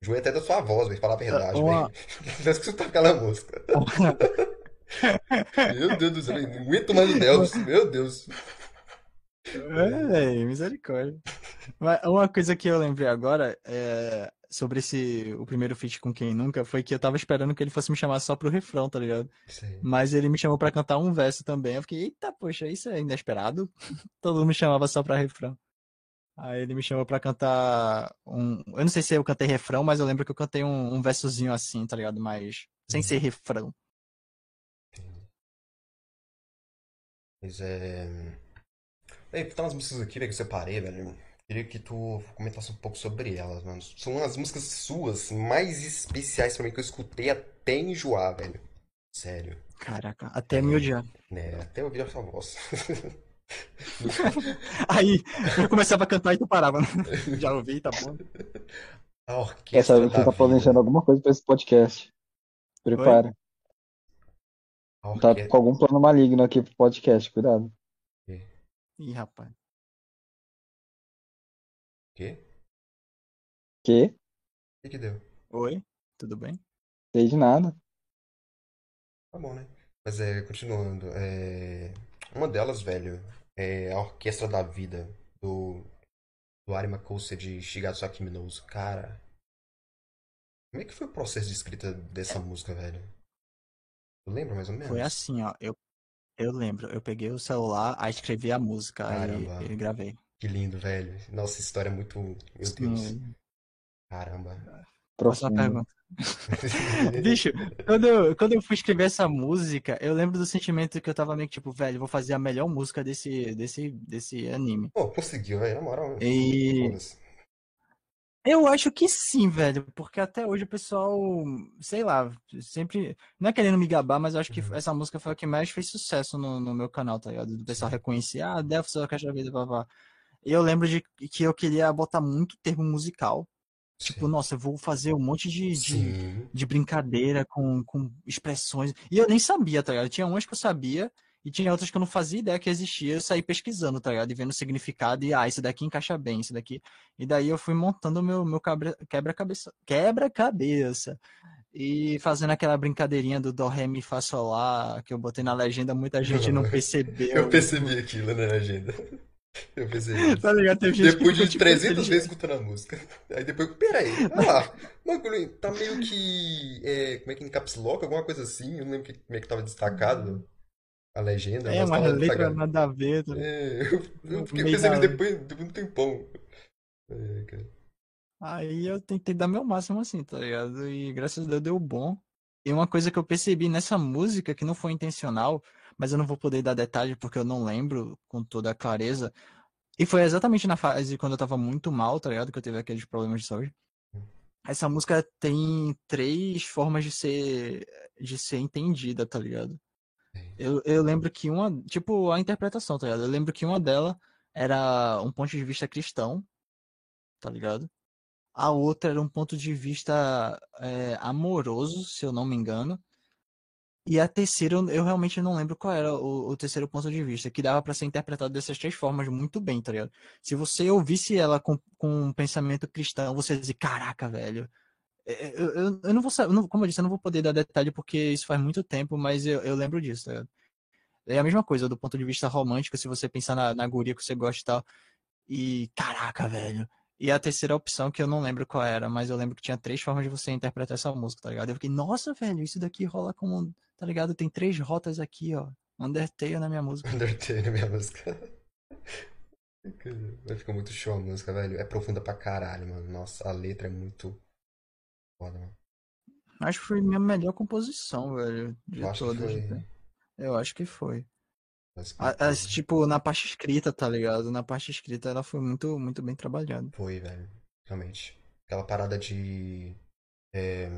Joei até da sua voz, velho, falar a verdade, Uma- velho. Eu escutava aquela música. Meu Deus do céu, não aguento mais o Delvis, meu Deus. É, misericórdia. Mas uma coisa que eu lembrei agora é sobre esse o primeiro feat com quem nunca foi que eu tava esperando que ele fosse me chamar só pro refrão, tá ligado? Aí. Mas ele me chamou pra cantar um verso também. Eu fiquei, eita, poxa, isso é inesperado. Todo mundo me chamava só pra refrão. Aí ele me chamou pra cantar um. Eu não sei se eu cantei refrão, mas eu lembro que eu cantei um, um versozinho assim, tá ligado? Mas sem Uhum. ser refrão. Mas é. Ei, tá umas músicas aqui, velho, que eu separei, velho. Queria que tu comentasse um pouco sobre elas, mano. São as músicas suas mais especiais pra mim que eu escutei até enjoar, velho. Sério. Caraca, até me odiar. Né? Até ouvir a sua voz. Aí eu começava a cantar e tu parava. né? Já ouvi, tá bom. A Essa orquestra você da tá vida. planejando alguma coisa pra esse podcast. Prepara. Tá com algum plano maligno aqui pro podcast, cuidado. Ih, rapaz. Quê? Que? O que que deu? Oi, tudo bem? Sei de nada. Tá bom, né? Mas é, continuando. É... Uma delas, velho, é a Orquestra da Vida, do, do Ari Makousa de Shigatsu Akiminoso. Cara, como é que foi o processo de escrita dessa música, velho? Tu lembra mais ou menos? Foi assim, ó. Eu, eu lembro, eu peguei o celular, aí escrevi a música, aí e gravei. Que lindo, velho. Nossa, história é muito. Meu Deus. Caramba. Próxima pergunta. Bicho, quando eu, quando eu fui escrever essa música, eu lembro do sentimento que eu tava meio que tipo, velho, vou fazer a melhor música desse, desse, desse anime. Pô, conseguiu, velho, na moral. E eu acho que sim, velho, porque até hoje o pessoal, sei lá, sempre. Não é querendo me gabar, mas eu acho que Uhum. essa música foi a que mais fez sucesso no, no meu canal, tá ligado? Do pessoal reconhecer, ah, Delphi, sua caixa da vida, blá, blá. Eu lembro de que eu queria botar muito termo musical. Tipo, Sim. nossa, eu vou fazer um monte de, de, de brincadeira com, com expressões. E eu nem sabia, tá ligado? Tinha umas que eu sabia e tinha outras que eu não fazia ideia que existia. Eu saí pesquisando, tá ligado? E vendo o significado e, ah, isso daqui encaixa bem, isso daqui. E daí eu fui montando o meu, meu quebra-cabeça. Quebra-cabeça. E fazendo aquela brincadeirinha do Dó, Ré, Mi, Fá, Sol, Lá, que eu botei na legenda, muita gente não percebeu. Eu percebi aquilo na legenda. Eu percebi. Tá ligado? Teve gente que Depois ficou, de tipo, 300 feliz. vezes escutando a música. Aí depois, peraí, olha lá, bagulho tá meio que. é, como é que em caps lock, alguma coisa assim? Eu não lembro que- como é que tava destacado a legenda, É, mas uma tava letra destacado. nada a ver. tá? É, eu, eu fiquei depois, depois de um tempão. É, cara. Aí eu tentei dar meu máximo assim, tá ligado? E graças a Deus deu bom. E uma coisa que eu percebi nessa música, que não foi intencional, mas eu não vou poder dar detalhe porque eu não lembro com toda a clareza. E foi exatamente na fase quando eu tava muito mal, tá ligado? Que eu teve aqueles problemas de saúde. Essa música tem três formas de ser, de ser entendida, tá ligado? Eu, eu lembro que uma, tipo, a interpretação, tá ligado? Eu lembro que uma dela era um ponto de vista cristão, tá ligado? A outra era um ponto de vista é, amoroso, se eu não me engano. E a terceira, eu, realmente não lembro qual era o, o terceiro ponto de vista, que dava pra ser interpretado dessas três formas muito bem, tá ligado? Se você ouvisse ela com, com um pensamento cristão, você ia dizer, caraca, velho. é, Eu, eu, eu não vou saber, como eu disse, eu não vou poder dar detalhe porque isso faz muito tempo, mas eu, eu lembro disso, tá ligado? É a mesma coisa do ponto de vista romântico, se você pensar na, na guria que você gosta e tal. E caraca, velho. E a terceira opção, que eu não lembro qual era, mas eu lembro que tinha três formas de você interpretar essa música, tá ligado? Eu fiquei, nossa, velho, isso daqui rola como, tá ligado? Tem três rotas aqui, ó. Undertale na minha música. Undertale, minha música. Vai ficar muito show a música, velho. É profunda pra caralho, mano. Nossa, a letra é muito foda, mano. Acho que foi minha melhor composição, velho, de Eu todas. foi. né? Eu acho que foi. As, tipo, na parte escrita, tá ligado? Na parte escrita ela foi muito, muito bem trabalhada. Foi, velho. Realmente. Aquela parada de é,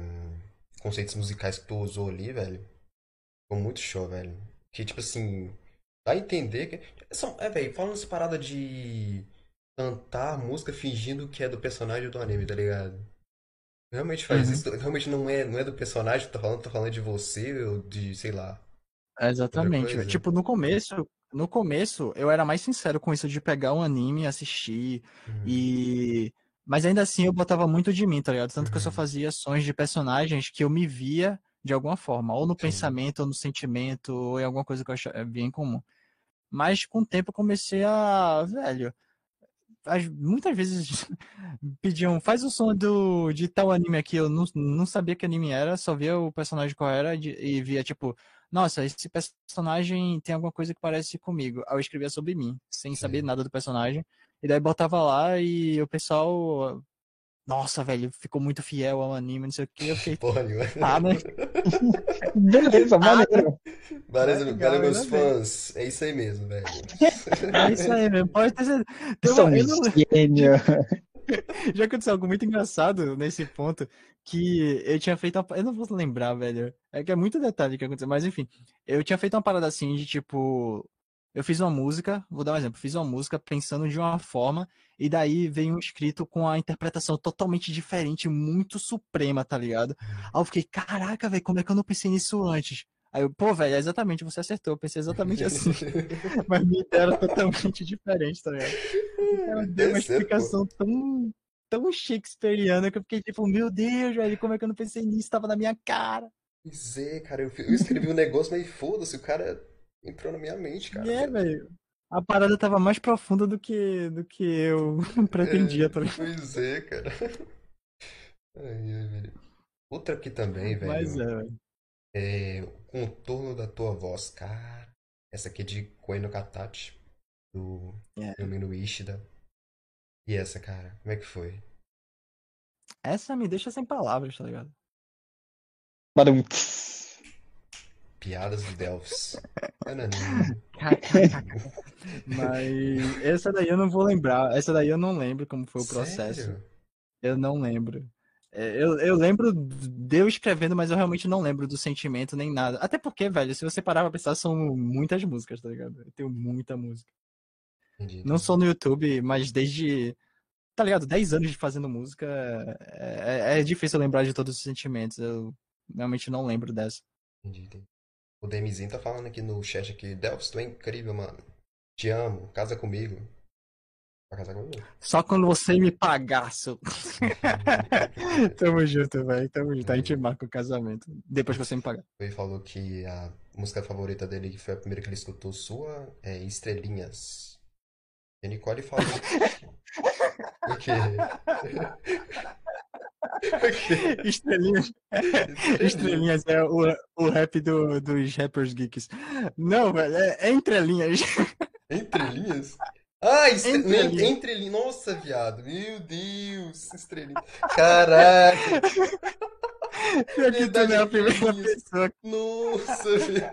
conceitos musicais que tu usou ali, velho. Ficou muito show, velho. Que, tipo assim, dá a entender que. São, é, velho, falando essa parada de cantar música fingindo que é do personagem do anime, tá ligado? Realmente faz Uhum. isso. Realmente não é, não é do personagem que tá falando, tá falando de você ou de, sei lá. Exatamente. Tipo, no começo, no começo, eu era mais sincero com isso de pegar um anime, assistir Hum. e. Mas ainda assim eu botava muito de mim, tá ligado? Tanto que eu só Uhum. fazia ações de personagens que eu me via de alguma forma, ou no Sim. pensamento, ou no sentimento, ou em alguma coisa que eu achava via em comum. Mas com o tempo eu comecei a, velho, as- muitas vezes pediam, faz o som do, de tal anime aqui. Eu não, não sabia que anime era, só via o personagem qual era de- e via, tipo, nossa, esse personagem tem alguma coisa que parece comigo. Aí eu escrevia sobre mim, sem saber Sim. nada do personagem. E daí botava lá e o pessoal. Nossa, velho, ficou muito fiel ao anime, não sei o que. Eu fiquei, Porra nenhuma. ah, né? Beleza, maneiro. Valeu, É legal, valeu, meus fãs. É isso aí mesmo, velho. É isso aí, mesmo. Pode ter certeza. São uma- eu não- gênio. Já aconteceu algo muito engraçado nesse ponto, que eu tinha feito uma... Eu não vou lembrar, velho. É que é muito detalhe que aconteceu, mas enfim. Eu tinha feito uma parada assim de tipo... Eu fiz uma música, vou dar um exemplo, fiz uma música pensando de uma forma, e daí veio um escrito com a interpretação totalmente diferente, muito suprema, tá ligado? Aí eu fiquei, caraca, velho, como é que eu não pensei nisso antes? Aí eu, pô, velho, é exatamente, você acertou, eu pensei exatamente assim. Mas minha ideia era totalmente diferente, tá ligado? Ela deu uma explicação tão, tão shakespeariana que eu fiquei tipo, meu Deus, velho, como é que eu não pensei nisso? Tava na minha cara. Pois é, cara, eu, eu escrevi um negócio, mas foda-se, o cara entrou na minha mente, cara. É, velho. A parada tava mais profunda do que, do que eu pretendia, tá ligado? Pois é, cara. Ai, ai, velho. Outra aqui também, velho. Mas é, velho. É o contorno da tua voz, cara. Essa aqui é de Koe no Katachi, do É. Yumino Ishida. E essa, cara, como é que foi? Essa me deixa sem palavras, tá ligado? Piadas do Delphs. Mas essa daí eu não vou lembrar. Essa daí eu não lembro como foi o processo. Sério? Eu não lembro. É, Eu, eu lembro de eu escrevendo, mas eu realmente não lembro do sentimento nem nada. Até porque, velho, se você parar pra pensar, são muitas músicas, tá ligado? Eu tenho muita música. Entendi, Não só no YouTube, mas desde, tá ligado? 10 anos de fazendo música, é, é- é difícil lembrar de todos os sentimentos. Eu realmente não lembro dessa. Entendi, entendi. O Demizinho tá falando aqui no chat aqui, Delphs, tu é incrível, mano. Te amo, casa comigo. Vai casar comigo? Só quando você me pagar, seu... Tamo junto, velho. Tamo junto. A gente marca o casamento. Depois que você me pagar. Ele falou que a música favorita dele, que foi a primeira que ele escutou sua, é Estrelinhas. E a Nicole falou. O quê? Estrelinhas. Estrelinhas é o, o rap do, dos rappers geeks. Não, velho, é, é entre linhas. Ah, estre... Entre linhas. Nossa, viado. Meu Deus, estrelinha. Caraca. Que tu não é a primeira pessoa. Nossa, velho.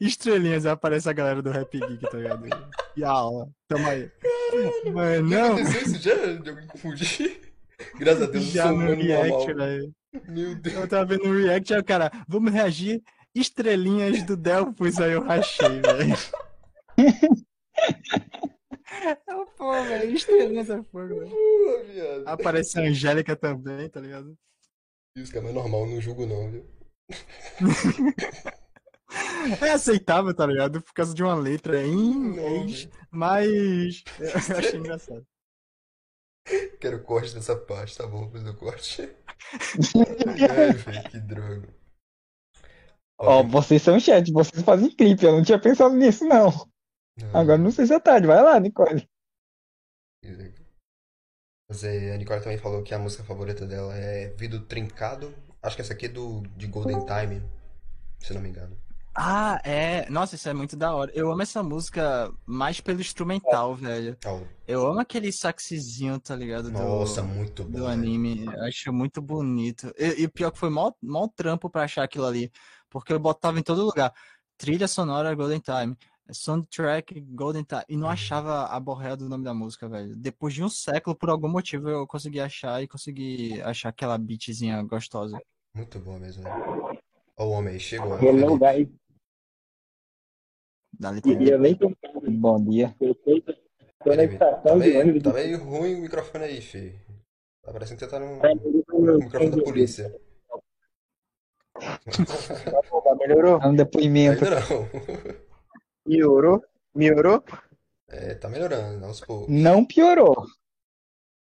Estrelinhas, aparece a galera do rap geek, tá ligado? E a aula. Tamo aí. Mas Já não, aconteceu isso já? De alguém confundir? Graças a Deus, eu já sou no react, velho. Meu Deus. Eu tava vendo no react, aí o cara, vamos reagir. Estrelinhas do Delphos, aí eu rachei, velho. Eu, Pô, velho, fogo, velho. Porra, viado. Aparece a Angélica também, tá ligado? Isso, cara, mas é normal, não julgo não, viu? É aceitável, tá ligado? Por causa de uma letra em Não, velho. mas eu achei engraçado. Quero corte dessa parte, tá bom? Vou fazer o corte. Ai, velho, que droga. Ó, vocês são chat, vocês fazem clipe, eu não tinha pensado nisso, não. Não, Agora não sei se é tarde, vai lá, Nicole. Mas é, a Nicole também falou que a música favorita dela é Vidro Trincado. Acho que essa aqui é do, de Golden Time, se não me engano. Ah, é. Nossa, isso é muito da hora. Eu amo essa música mais pelo instrumental, velho. Oh, Eu amo aquele saxezinho, tá ligado? Do, nossa, muito bom, do anime. Eu Acho muito bonito. E, e o pior que foi mó, mó trampo pra achar aquilo ali. Porque eu botava em todo lugar. Trilha sonora Golden Time. Soundtrack Golden Time. E não achava a borréia do nome da música, velho. Depois de um século, por algum motivo, eu consegui achar e consegui achar aquela beatzinha gostosa. Muito bom mesmo, velho. Ó, o homem aí, chegou. Hello, guys. Dá Queria nem tocar Bom dia. tá meio, tá meio ruim o microfone aí, fi. Tá parecendo que você tá no Tá, no microfone da polícia. Melhorou? É um depoimento. Ainda não. Melhorou? Melhorou? É, tá melhorando, aos poucos. Não piorou.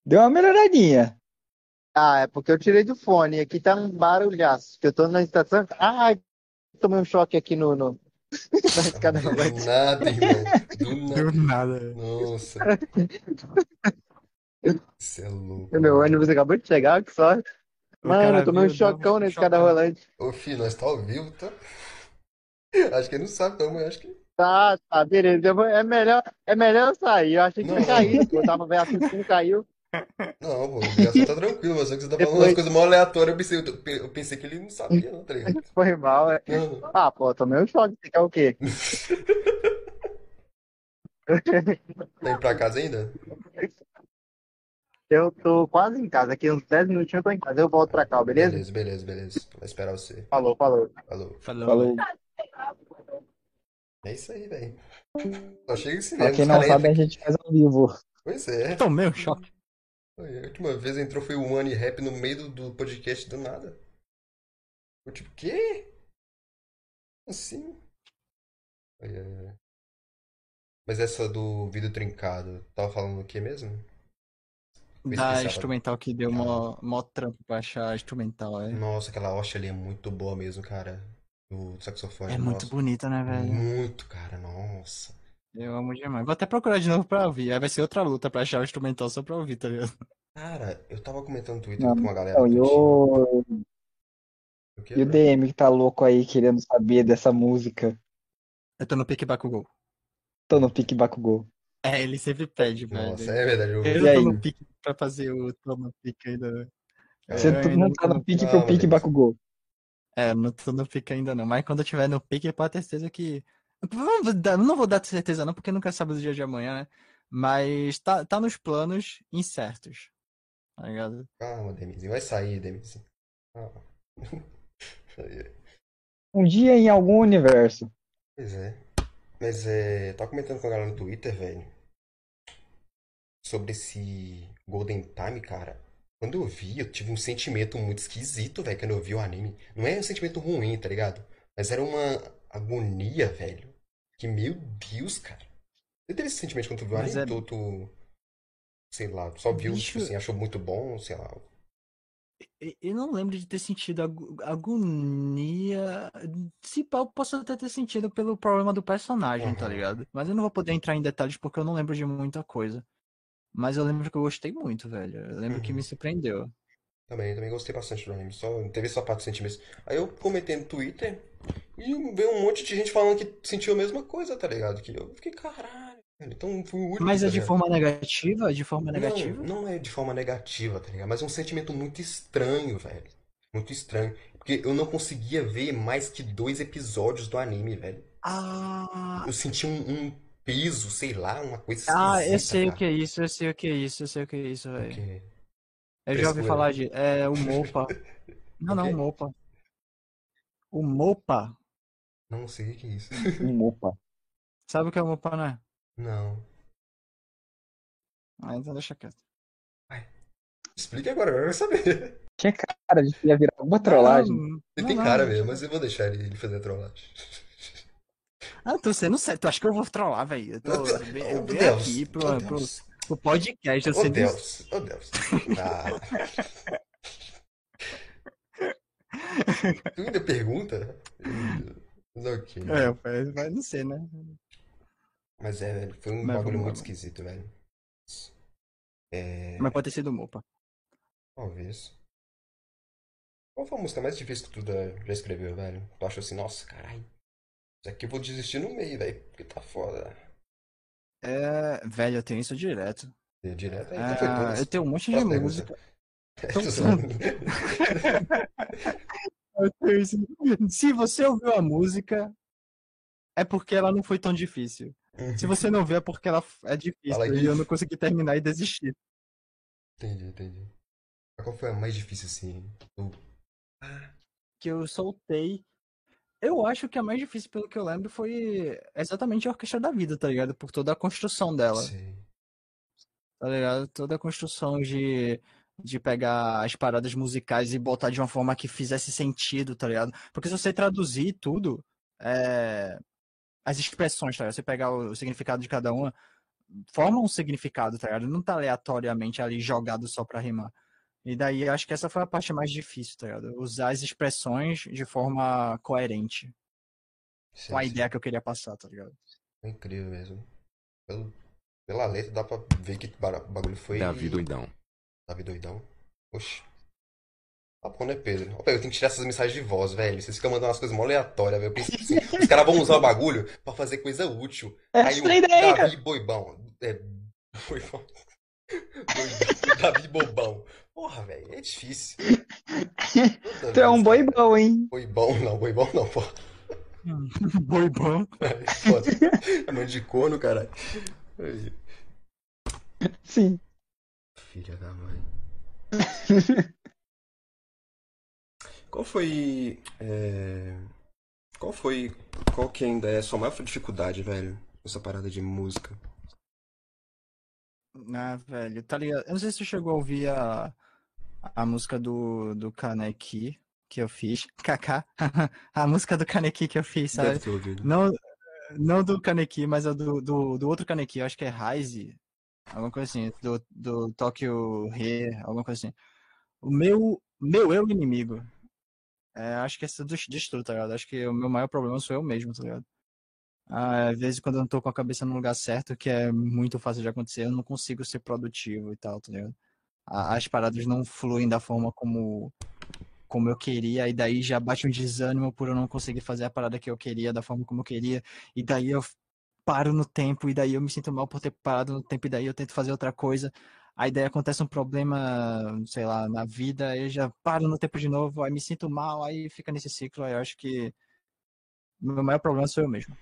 Deu uma melhoradinha. Ah, é porque eu tirei do fone. Aqui tá um barulhaço. Que eu tô na estação. Ai, tomei um choque aqui no, no, Na escada Do rolante. nada, irmão. Do nada. Do nada. Nossa. Isso é louco. Meu mano. ônibus acabou de chegar, que sorte. O Mano, eu tomei um chocão na escada rolante. Ô, filho, nós tá ao vivo, tá? Acho que ele não sabe, não, mas acho que. Tá, tá, beleza. Vou- É melhor, é melhor eu sair. Eu achei que Não. pô. Eu tava vendo assim, caiu. Não, pô, o Gato tá tranquilo, mas só que você tá falando Depois- umas coisas mó aleatórias. Eu pensei, eu, pensei que ele não sabia, não, tá ligado? Foi mal, é. Não, não. Ah, pô, tomei um choque. Você quer o quê? Tá indo pra casa ainda? Eu tô quase em casa. Aqui uns 10 minutinhos eu tô em casa. Eu volto pra cá, beleza? Beleza, beleza, beleza. Vai esperar você. Falou, falou. Falou. Falou. Falou. É isso aí, velho. Só chega esse Pra mesmo. quem não sabe, a gente faz ao vivo. Pois é. Tomei um choque. Foi, A última vez entrou foi o One Rap no meio do, podcast do nada. Eu tipo, quê? Assim? Ai, ai, ai. Mas essa do vídeo trincado, tava falando o que mesmo? Da instrumental que deu mó, mó trampo pra achar a instrumental. É, Nossa, aquela hoxa ali é muito boa mesmo, cara. Do saxofone. é muito bonita, né, velho? Muito, cara, nossa. Eu amo demais. Vou até procurar de novo pra ouvir. Aí vai ser outra luta pra achar o instrumental só pra ouvir, tá ligado? Cara, eu tava comentando no Twitter Não, com uma galera. Não, que e eu o, quê, e o? DM que tá louco aí querendo saber dessa música. Eu tô no pique Bakugou. Tô no pique Bakugou. É, ele sempre pede, velho. Nossa, é verdade. Eu... Eu aí? tô no pique pra fazer o no pique ainda. Você Eu tu- ainda não tá no pique pro pique. Bakugou. É, não tô no pique ainda não. Mas quando eu tiver no pique, pode ter certeza que. Não vou dar- não vou dar certeza não, porque nunca sabe do dia de amanhã, né? Mas tá, tá nos planos incertos. Tá ligado? Calma, Demizinho. Vai sair, Demizinho. Calma. Um dia em algum universo. Pois é. Mas é. Tava comentando com a galera no Twitter, velho. Sobre esse Golden Time, cara. Quando eu vi, eu tive um sentimento muito esquisito, velho, quando eu vi o anime. Não é um sentimento ruim, tá ligado? Mas era uma agonia, velho. Que, meu Deus, cara. Você teve esse sentimento quando tu viu o anime? é- Tu, tu, sei lá, só viu, Bicho- tipo assim, achou muito bom, sei lá. Eu não lembro de ter sentido ago- agonia. Se pá, eu posso até ter sentido pelo problema do personagem, tá Uhum. ligado? Mas eu não vou poder entrar em detalhes porque eu não lembro de muita coisa. Mas eu lembro que eu gostei muito, velho. Eu lembro que Uhum. me surpreendeu. Também, também gostei bastante do anime. Só teve essa parte de sentimentos. Aí eu comentei no Twitter e veio um monte de gente falando que sentiu a mesma coisa, tá ligado? Que eu fiquei, caralho. velho. Então fui o único. Mas é tá de forma negativa? De forma Não, negativa? não é de forma negativa, tá ligado? Mas é um sentimento muito estranho, velho. Muito estranho. Porque eu não conseguia ver mais que dois episódios do anime, velho. Ah, Eu senti um, um peso, sei lá, uma coisa ah, eu sei o cara. que é isso, eu sei o que é isso, eu sei o que é isso, velho. Porque- Eu já ouvi falar de. É o Mopa. Não, não, quê? o Mopa. O Mopa. Não sei o que é isso. Um opa. Sabe o que é o Mopa, né? Não. Ah, então deixa quieto. Explique agora, eu quero saber. Tinha cara de que ia virar alguma trollagem. Não, Ele não, tem não, cara mesmo, mas eu vou deixar ele, ele fazer a trollagem. Ah, tô sendo sério. Tu acha que eu vou trollar, velho? Eu, tô, eu vim- eu aqui pro, ô, pro, Deus. pro podcast. Eu Ô sei Deus, ô Deus. Ah. Tu ainda pergunta? Mas ok. É, vai, não sei, né? Mas é, velho, foi um Mas bagulho muito esquisito, velho. É, Mas pode ter sido o Mopa. talvez. Qual foi a música mais difícil que tu já já escreveu, velho? Tu achou assim, nossa, caralho. Isso aqui eu vou desistir no meio, velho, porque tá foda. É, velho, eu tenho isso direto. E Direto então Ah, todas. eu tenho um monte de música. Tenho isso. Se você ouviu a música, é porque ela não foi tão difícil. Se você não vê, é porque ela é difícil. E eu não consegui terminar e desistir. Entendi, entendi. Qual foi a mais difícil, assim? Que eu soltei. Eu acho que a mais difícil, pelo que eu lembro, foi exatamente a Orquestra da Vida, tá ligado? Por toda a construção dela. Sei. tá ligado? Toda a construção de, de pegar as paradas musicais e botar de uma forma que fizesse sentido, tá ligado? Porque se você traduzir tudo, é, as expressões, tá ligado? Você pegar o, o significado de cada uma, forma um significado, tá ligado? Não tá aleatoriamente ali jogado só pra rimar. E daí eu acho que essa foi a parte mais difícil, tá ligado? Usar as expressões de forma coerente. Sim, com a sim. ideia que eu queria passar, tá ligado? É incrível mesmo. Pelo- pela letra dá pra ver que bara- bagulho foi. Davi doidão. Davi doidão. Oxi. Ah, pô, né, Pedro? Ó, Pedro, eu tenho que tirar essas mensagens de voz, velho. Vocês ficam mandando umas coisas mó aleatórias, velho. Eu penso assim, os caras vão usar o bagulho pra fazer coisa útil. Essa Aí é a o ideia. Davi Boibão. É. Boibão. Davi Bobão. Porra, velho, é difícil. Tu é um boi bom, hein? Boibão, não, boibão não, pô. Boi bom. É, foda. É nome de corno, caralho. Sim. Filha da mãe. Qual foi. é, Qual foi. Qual que ainda é a sua maior dificuldade, velho? Nessa parada de música? Ah, velho, tá ligado? Eu não sei se tu chegou a ouvir a, a música do, do Kaneki que eu fiz. Kaká. A música do Kaneki que eu fiz, sabe? Não, não do Kaneki, mas é do, do, do outro Kaneki, eu acho que é Rise, alguma coisa assim, do, do Tokyo Re, alguma coisa assim. O meu, meu eu inimigo. É, acho que esse é do destruto, tá ligado? Acho que o meu maior problema sou eu mesmo, tá ligado? Ah, às vezes quando eu não tô com a cabeça no lugar certo, que é muito fácil de acontecer, eu não consigo ser produtivo e tal, tá ligado? As paradas não fluem da forma como como eu queria, e daí já bate um desânimo por eu não conseguir fazer a parada que eu queria, da forma como eu queria, e daí eu paro no tempo, e daí eu me sinto mal por ter parado no tempo, e daí eu tento fazer outra coisa, aí daí acontece um problema, sei lá, na vida, eu já paro no tempo de novo, aí me sinto mal, aí fica nesse ciclo, aí eu acho que meu maior problema sou eu mesmo.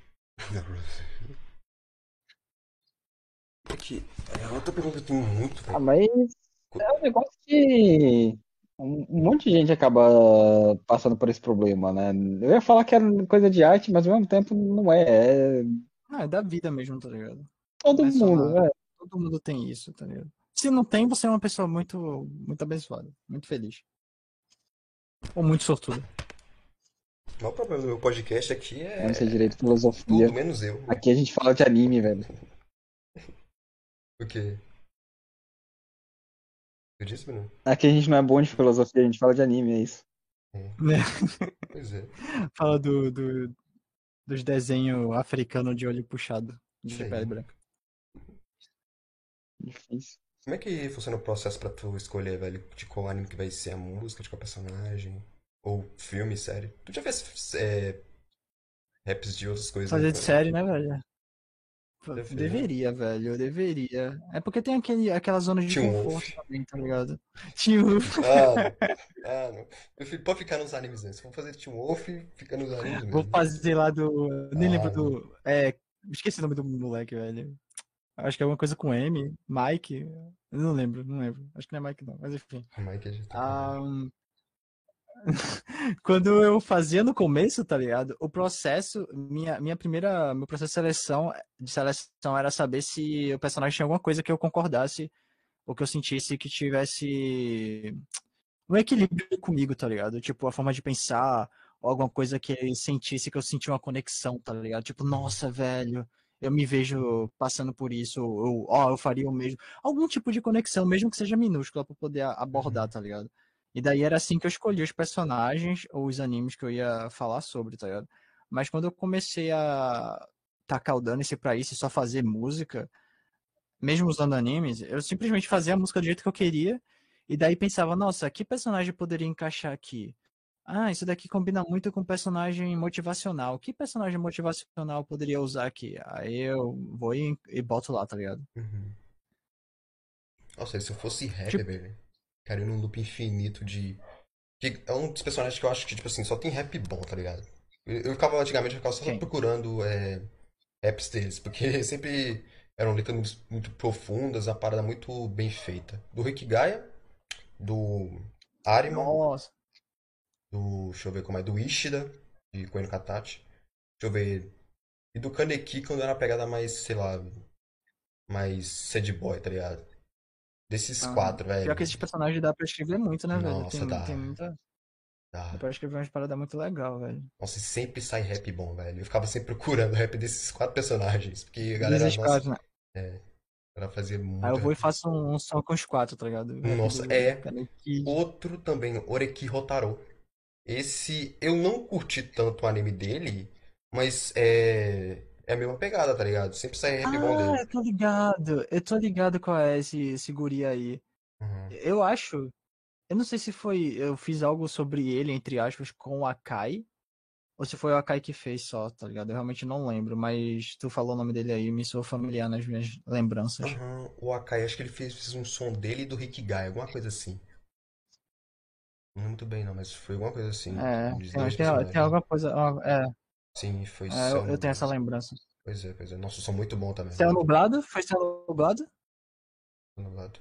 É que. É outra pergunta que eu tenho muito, Ah, velho. mas é um negócio que um monte de gente acaba passando por esse problema, né? Eu ia falar que era coisa de arte, mas ao mesmo tempo não é. É Ah, é da vida mesmo, tá ligado? todo É mundo, né? Todo mundo tem isso, tá ligado? Se não tem, você é uma pessoa muito, muito abençoada, muito feliz. Ou muito sortuda. O maior problema do meu podcast aqui é não sei direito filosofia. tudo menos eu. Aqui a gente fala de anime, velho. O quê? Eu disse, Bruno? Aqui a gente não é bom de filosofia, a gente fala de anime, é isso. Pois é. Fala do, do- dos desenhos africanos de olho puxado, de pele branca. Difícil. Como é que funciona o processo pra tu escolher, velho, de qual anime que vai ser a música, de qual personagem? Ou filme, série? Tu já fez é, raps de outras coisas, Fazer né? de série, né, velho? Deve ser, Deveria, velho, eu deveria. É porque tem aquele, aquela zona de Teen conforto Wolf. também, tá ligado? Teen Wolf. Ah, não. Ah, não. Eu pode ficar nos animes mesmo. For fazer Team Wolf, fica nos animes mesmo. Vou fazer lá do. Nem Ah, lembro do. É. Esqueci o nome do moleque, velho. Acho que é alguma coisa com M. Mike. Eu não lembro, não lembro. Acho que não é Mike, não. Mas enfim. Mike tá- Ah, Quando eu fazia no começo, tá ligado? O processo, minha, minha primeira, meu processo de seleção, de seleção era saber se o personagem tinha alguma coisa que eu concordasse ou que eu sentisse que tivesse um equilíbrio comigo, tá ligado? Tipo, a forma de pensar, ou alguma coisa que eu sentisse que eu senti uma conexão, tá ligado? Tipo, nossa, velho, eu me vejo passando por isso, ou, ó, eu faria o mesmo. Algum tipo de conexão, mesmo que seja minúscula, pra poder abordar, tá ligado? E daí era assim que eu escolhi os personagens ou os animes que eu ia falar sobre, tá ligado? Mas quando eu comecei a tacar o dane-se pra isso e só fazer música, mesmo usando animes, eu simplesmente fazia a música do jeito que eu queria e daí pensava, nossa, que personagem poderia encaixar aqui? Ah, isso daqui combina muito com personagem motivacional. Que personagem motivacional poderia usar aqui? Aí eu vou e, e boto lá, tá ligado? Uhum. Nossa, se eu fosse rapper, Tipo- velho, cara, num loop infinito de. que é um dos personagens que eu acho que, tipo assim, só tem rap bom, tá ligado? Eu, eu ficava, antigamente, eu ficava só procurando é, raps deles, porque sempre eram letras muito, muito profundas, a parada muito bem feita. Do Rick Gaia, do Arima, Nossa. do. Deixa eu ver como é, do Ishida, de Koen Katachi. Deixa eu ver. E do Kaneki, quando era uma pegada mais, sei lá, mais sad boy, tá ligado? Desses Aham. quatro, velho. Pior que esses personagens dá pra escrever muito, né, velho? Nossa, Tem, dá. tem muita. Dá. Dá pra escrever umas paradas muito legal, velho. Nossa, e sempre sai rap bom, velho. Eu ficava sempre procurando rap desses quatro personagens. Porque a galera, Desses nossa, quatro, né? ela fazia muito Aí eu vou e rap. faço um, um som com os quatro, tá ligado? Nossa, é. Kaneki. Outro também, Oreki Rotaro. Esse, eu não curti tanto o anime dele, Mas é. É a mesma pegada, tá ligado? Sempre sai rap bom Ah, dele. eu tô ligado. Eu tô ligado qual é esse, esse guri aí. Uhum. Eu acho. Eu não sei se foi. Eu fiz algo sobre ele, entre aspas, com o Akai. Ou se foi o Akai que fez só, tá ligado? Eu realmente não lembro, mas tu falou o nome dele aí, me soou familiar nas minhas lembranças. Aham, O Akai, acho que ele fez, fez um som dele e do Rick Guy, alguma coisa assim. Não muito bem, não, mas foi alguma coisa assim. É, tem, tem, tem alguma coisa. É, Sim, foi é, Céu eu, eu tenho essa lembrança. Pois é, pois é. Nossa, som muito bom também. Céu nublado? Foi céu nublado? Nublado.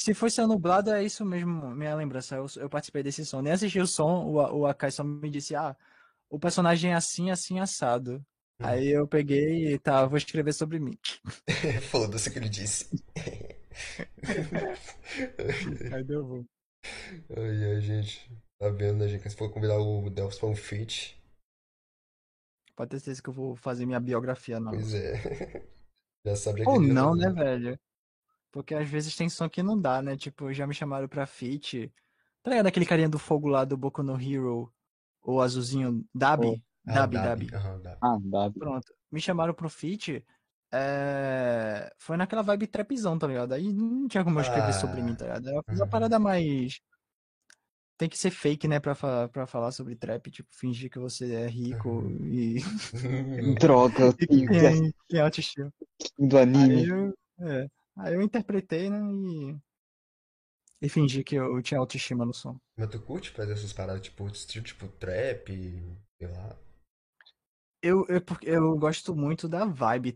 Se foi céu nublado, é isso mesmo, minha lembrança. Eu, eu participei desse som. Nem assisti o som, o, o Akai só me disse, ah, o personagem é assim, assim, assado. Hum. Aí eu peguei e tá, vou escrever sobre mim. Foda-se o que ele disse. Aí deu bom. Ai, ai, gente. Tá vendo, né, gente? Se for convidar o Delphos pra um feat, Pode ter certeza que eu vou fazer minha biografia, não. pois é. Já sabe já Ou não, né, fazer. velho? Porque às vezes tem som que não dá, né? Tipo, já me chamaram pra feat. Tá ligado aquele carinha do fogo lá do Boku no Hero? O azulzinho, Dabi? Ah, Dabi, Dabi. Dabi. Aham, Dabi. Ah, dá. Pronto. Me chamaram pro feat. é, Foi naquela vibe trapzão, tá ligado? Aí não tinha como eu escrever sobre Ah, mim, tá ligado? Eu fiz uma uhum. parada mais. Tem que ser fake, né, pra, fa- pra falar sobre trap, tipo, fingir que você é rico Uhum. e, Droga, e que tem autoestima. do Aí anime. eu, é, aí eu interpretei, né, e, e fingi que eu tinha autoestima no som. Mas tu curte fazer essas paradas, tipo, estilo, tipo, trap, sei lá. Eu, eu, porque eu gosto muito da vibe,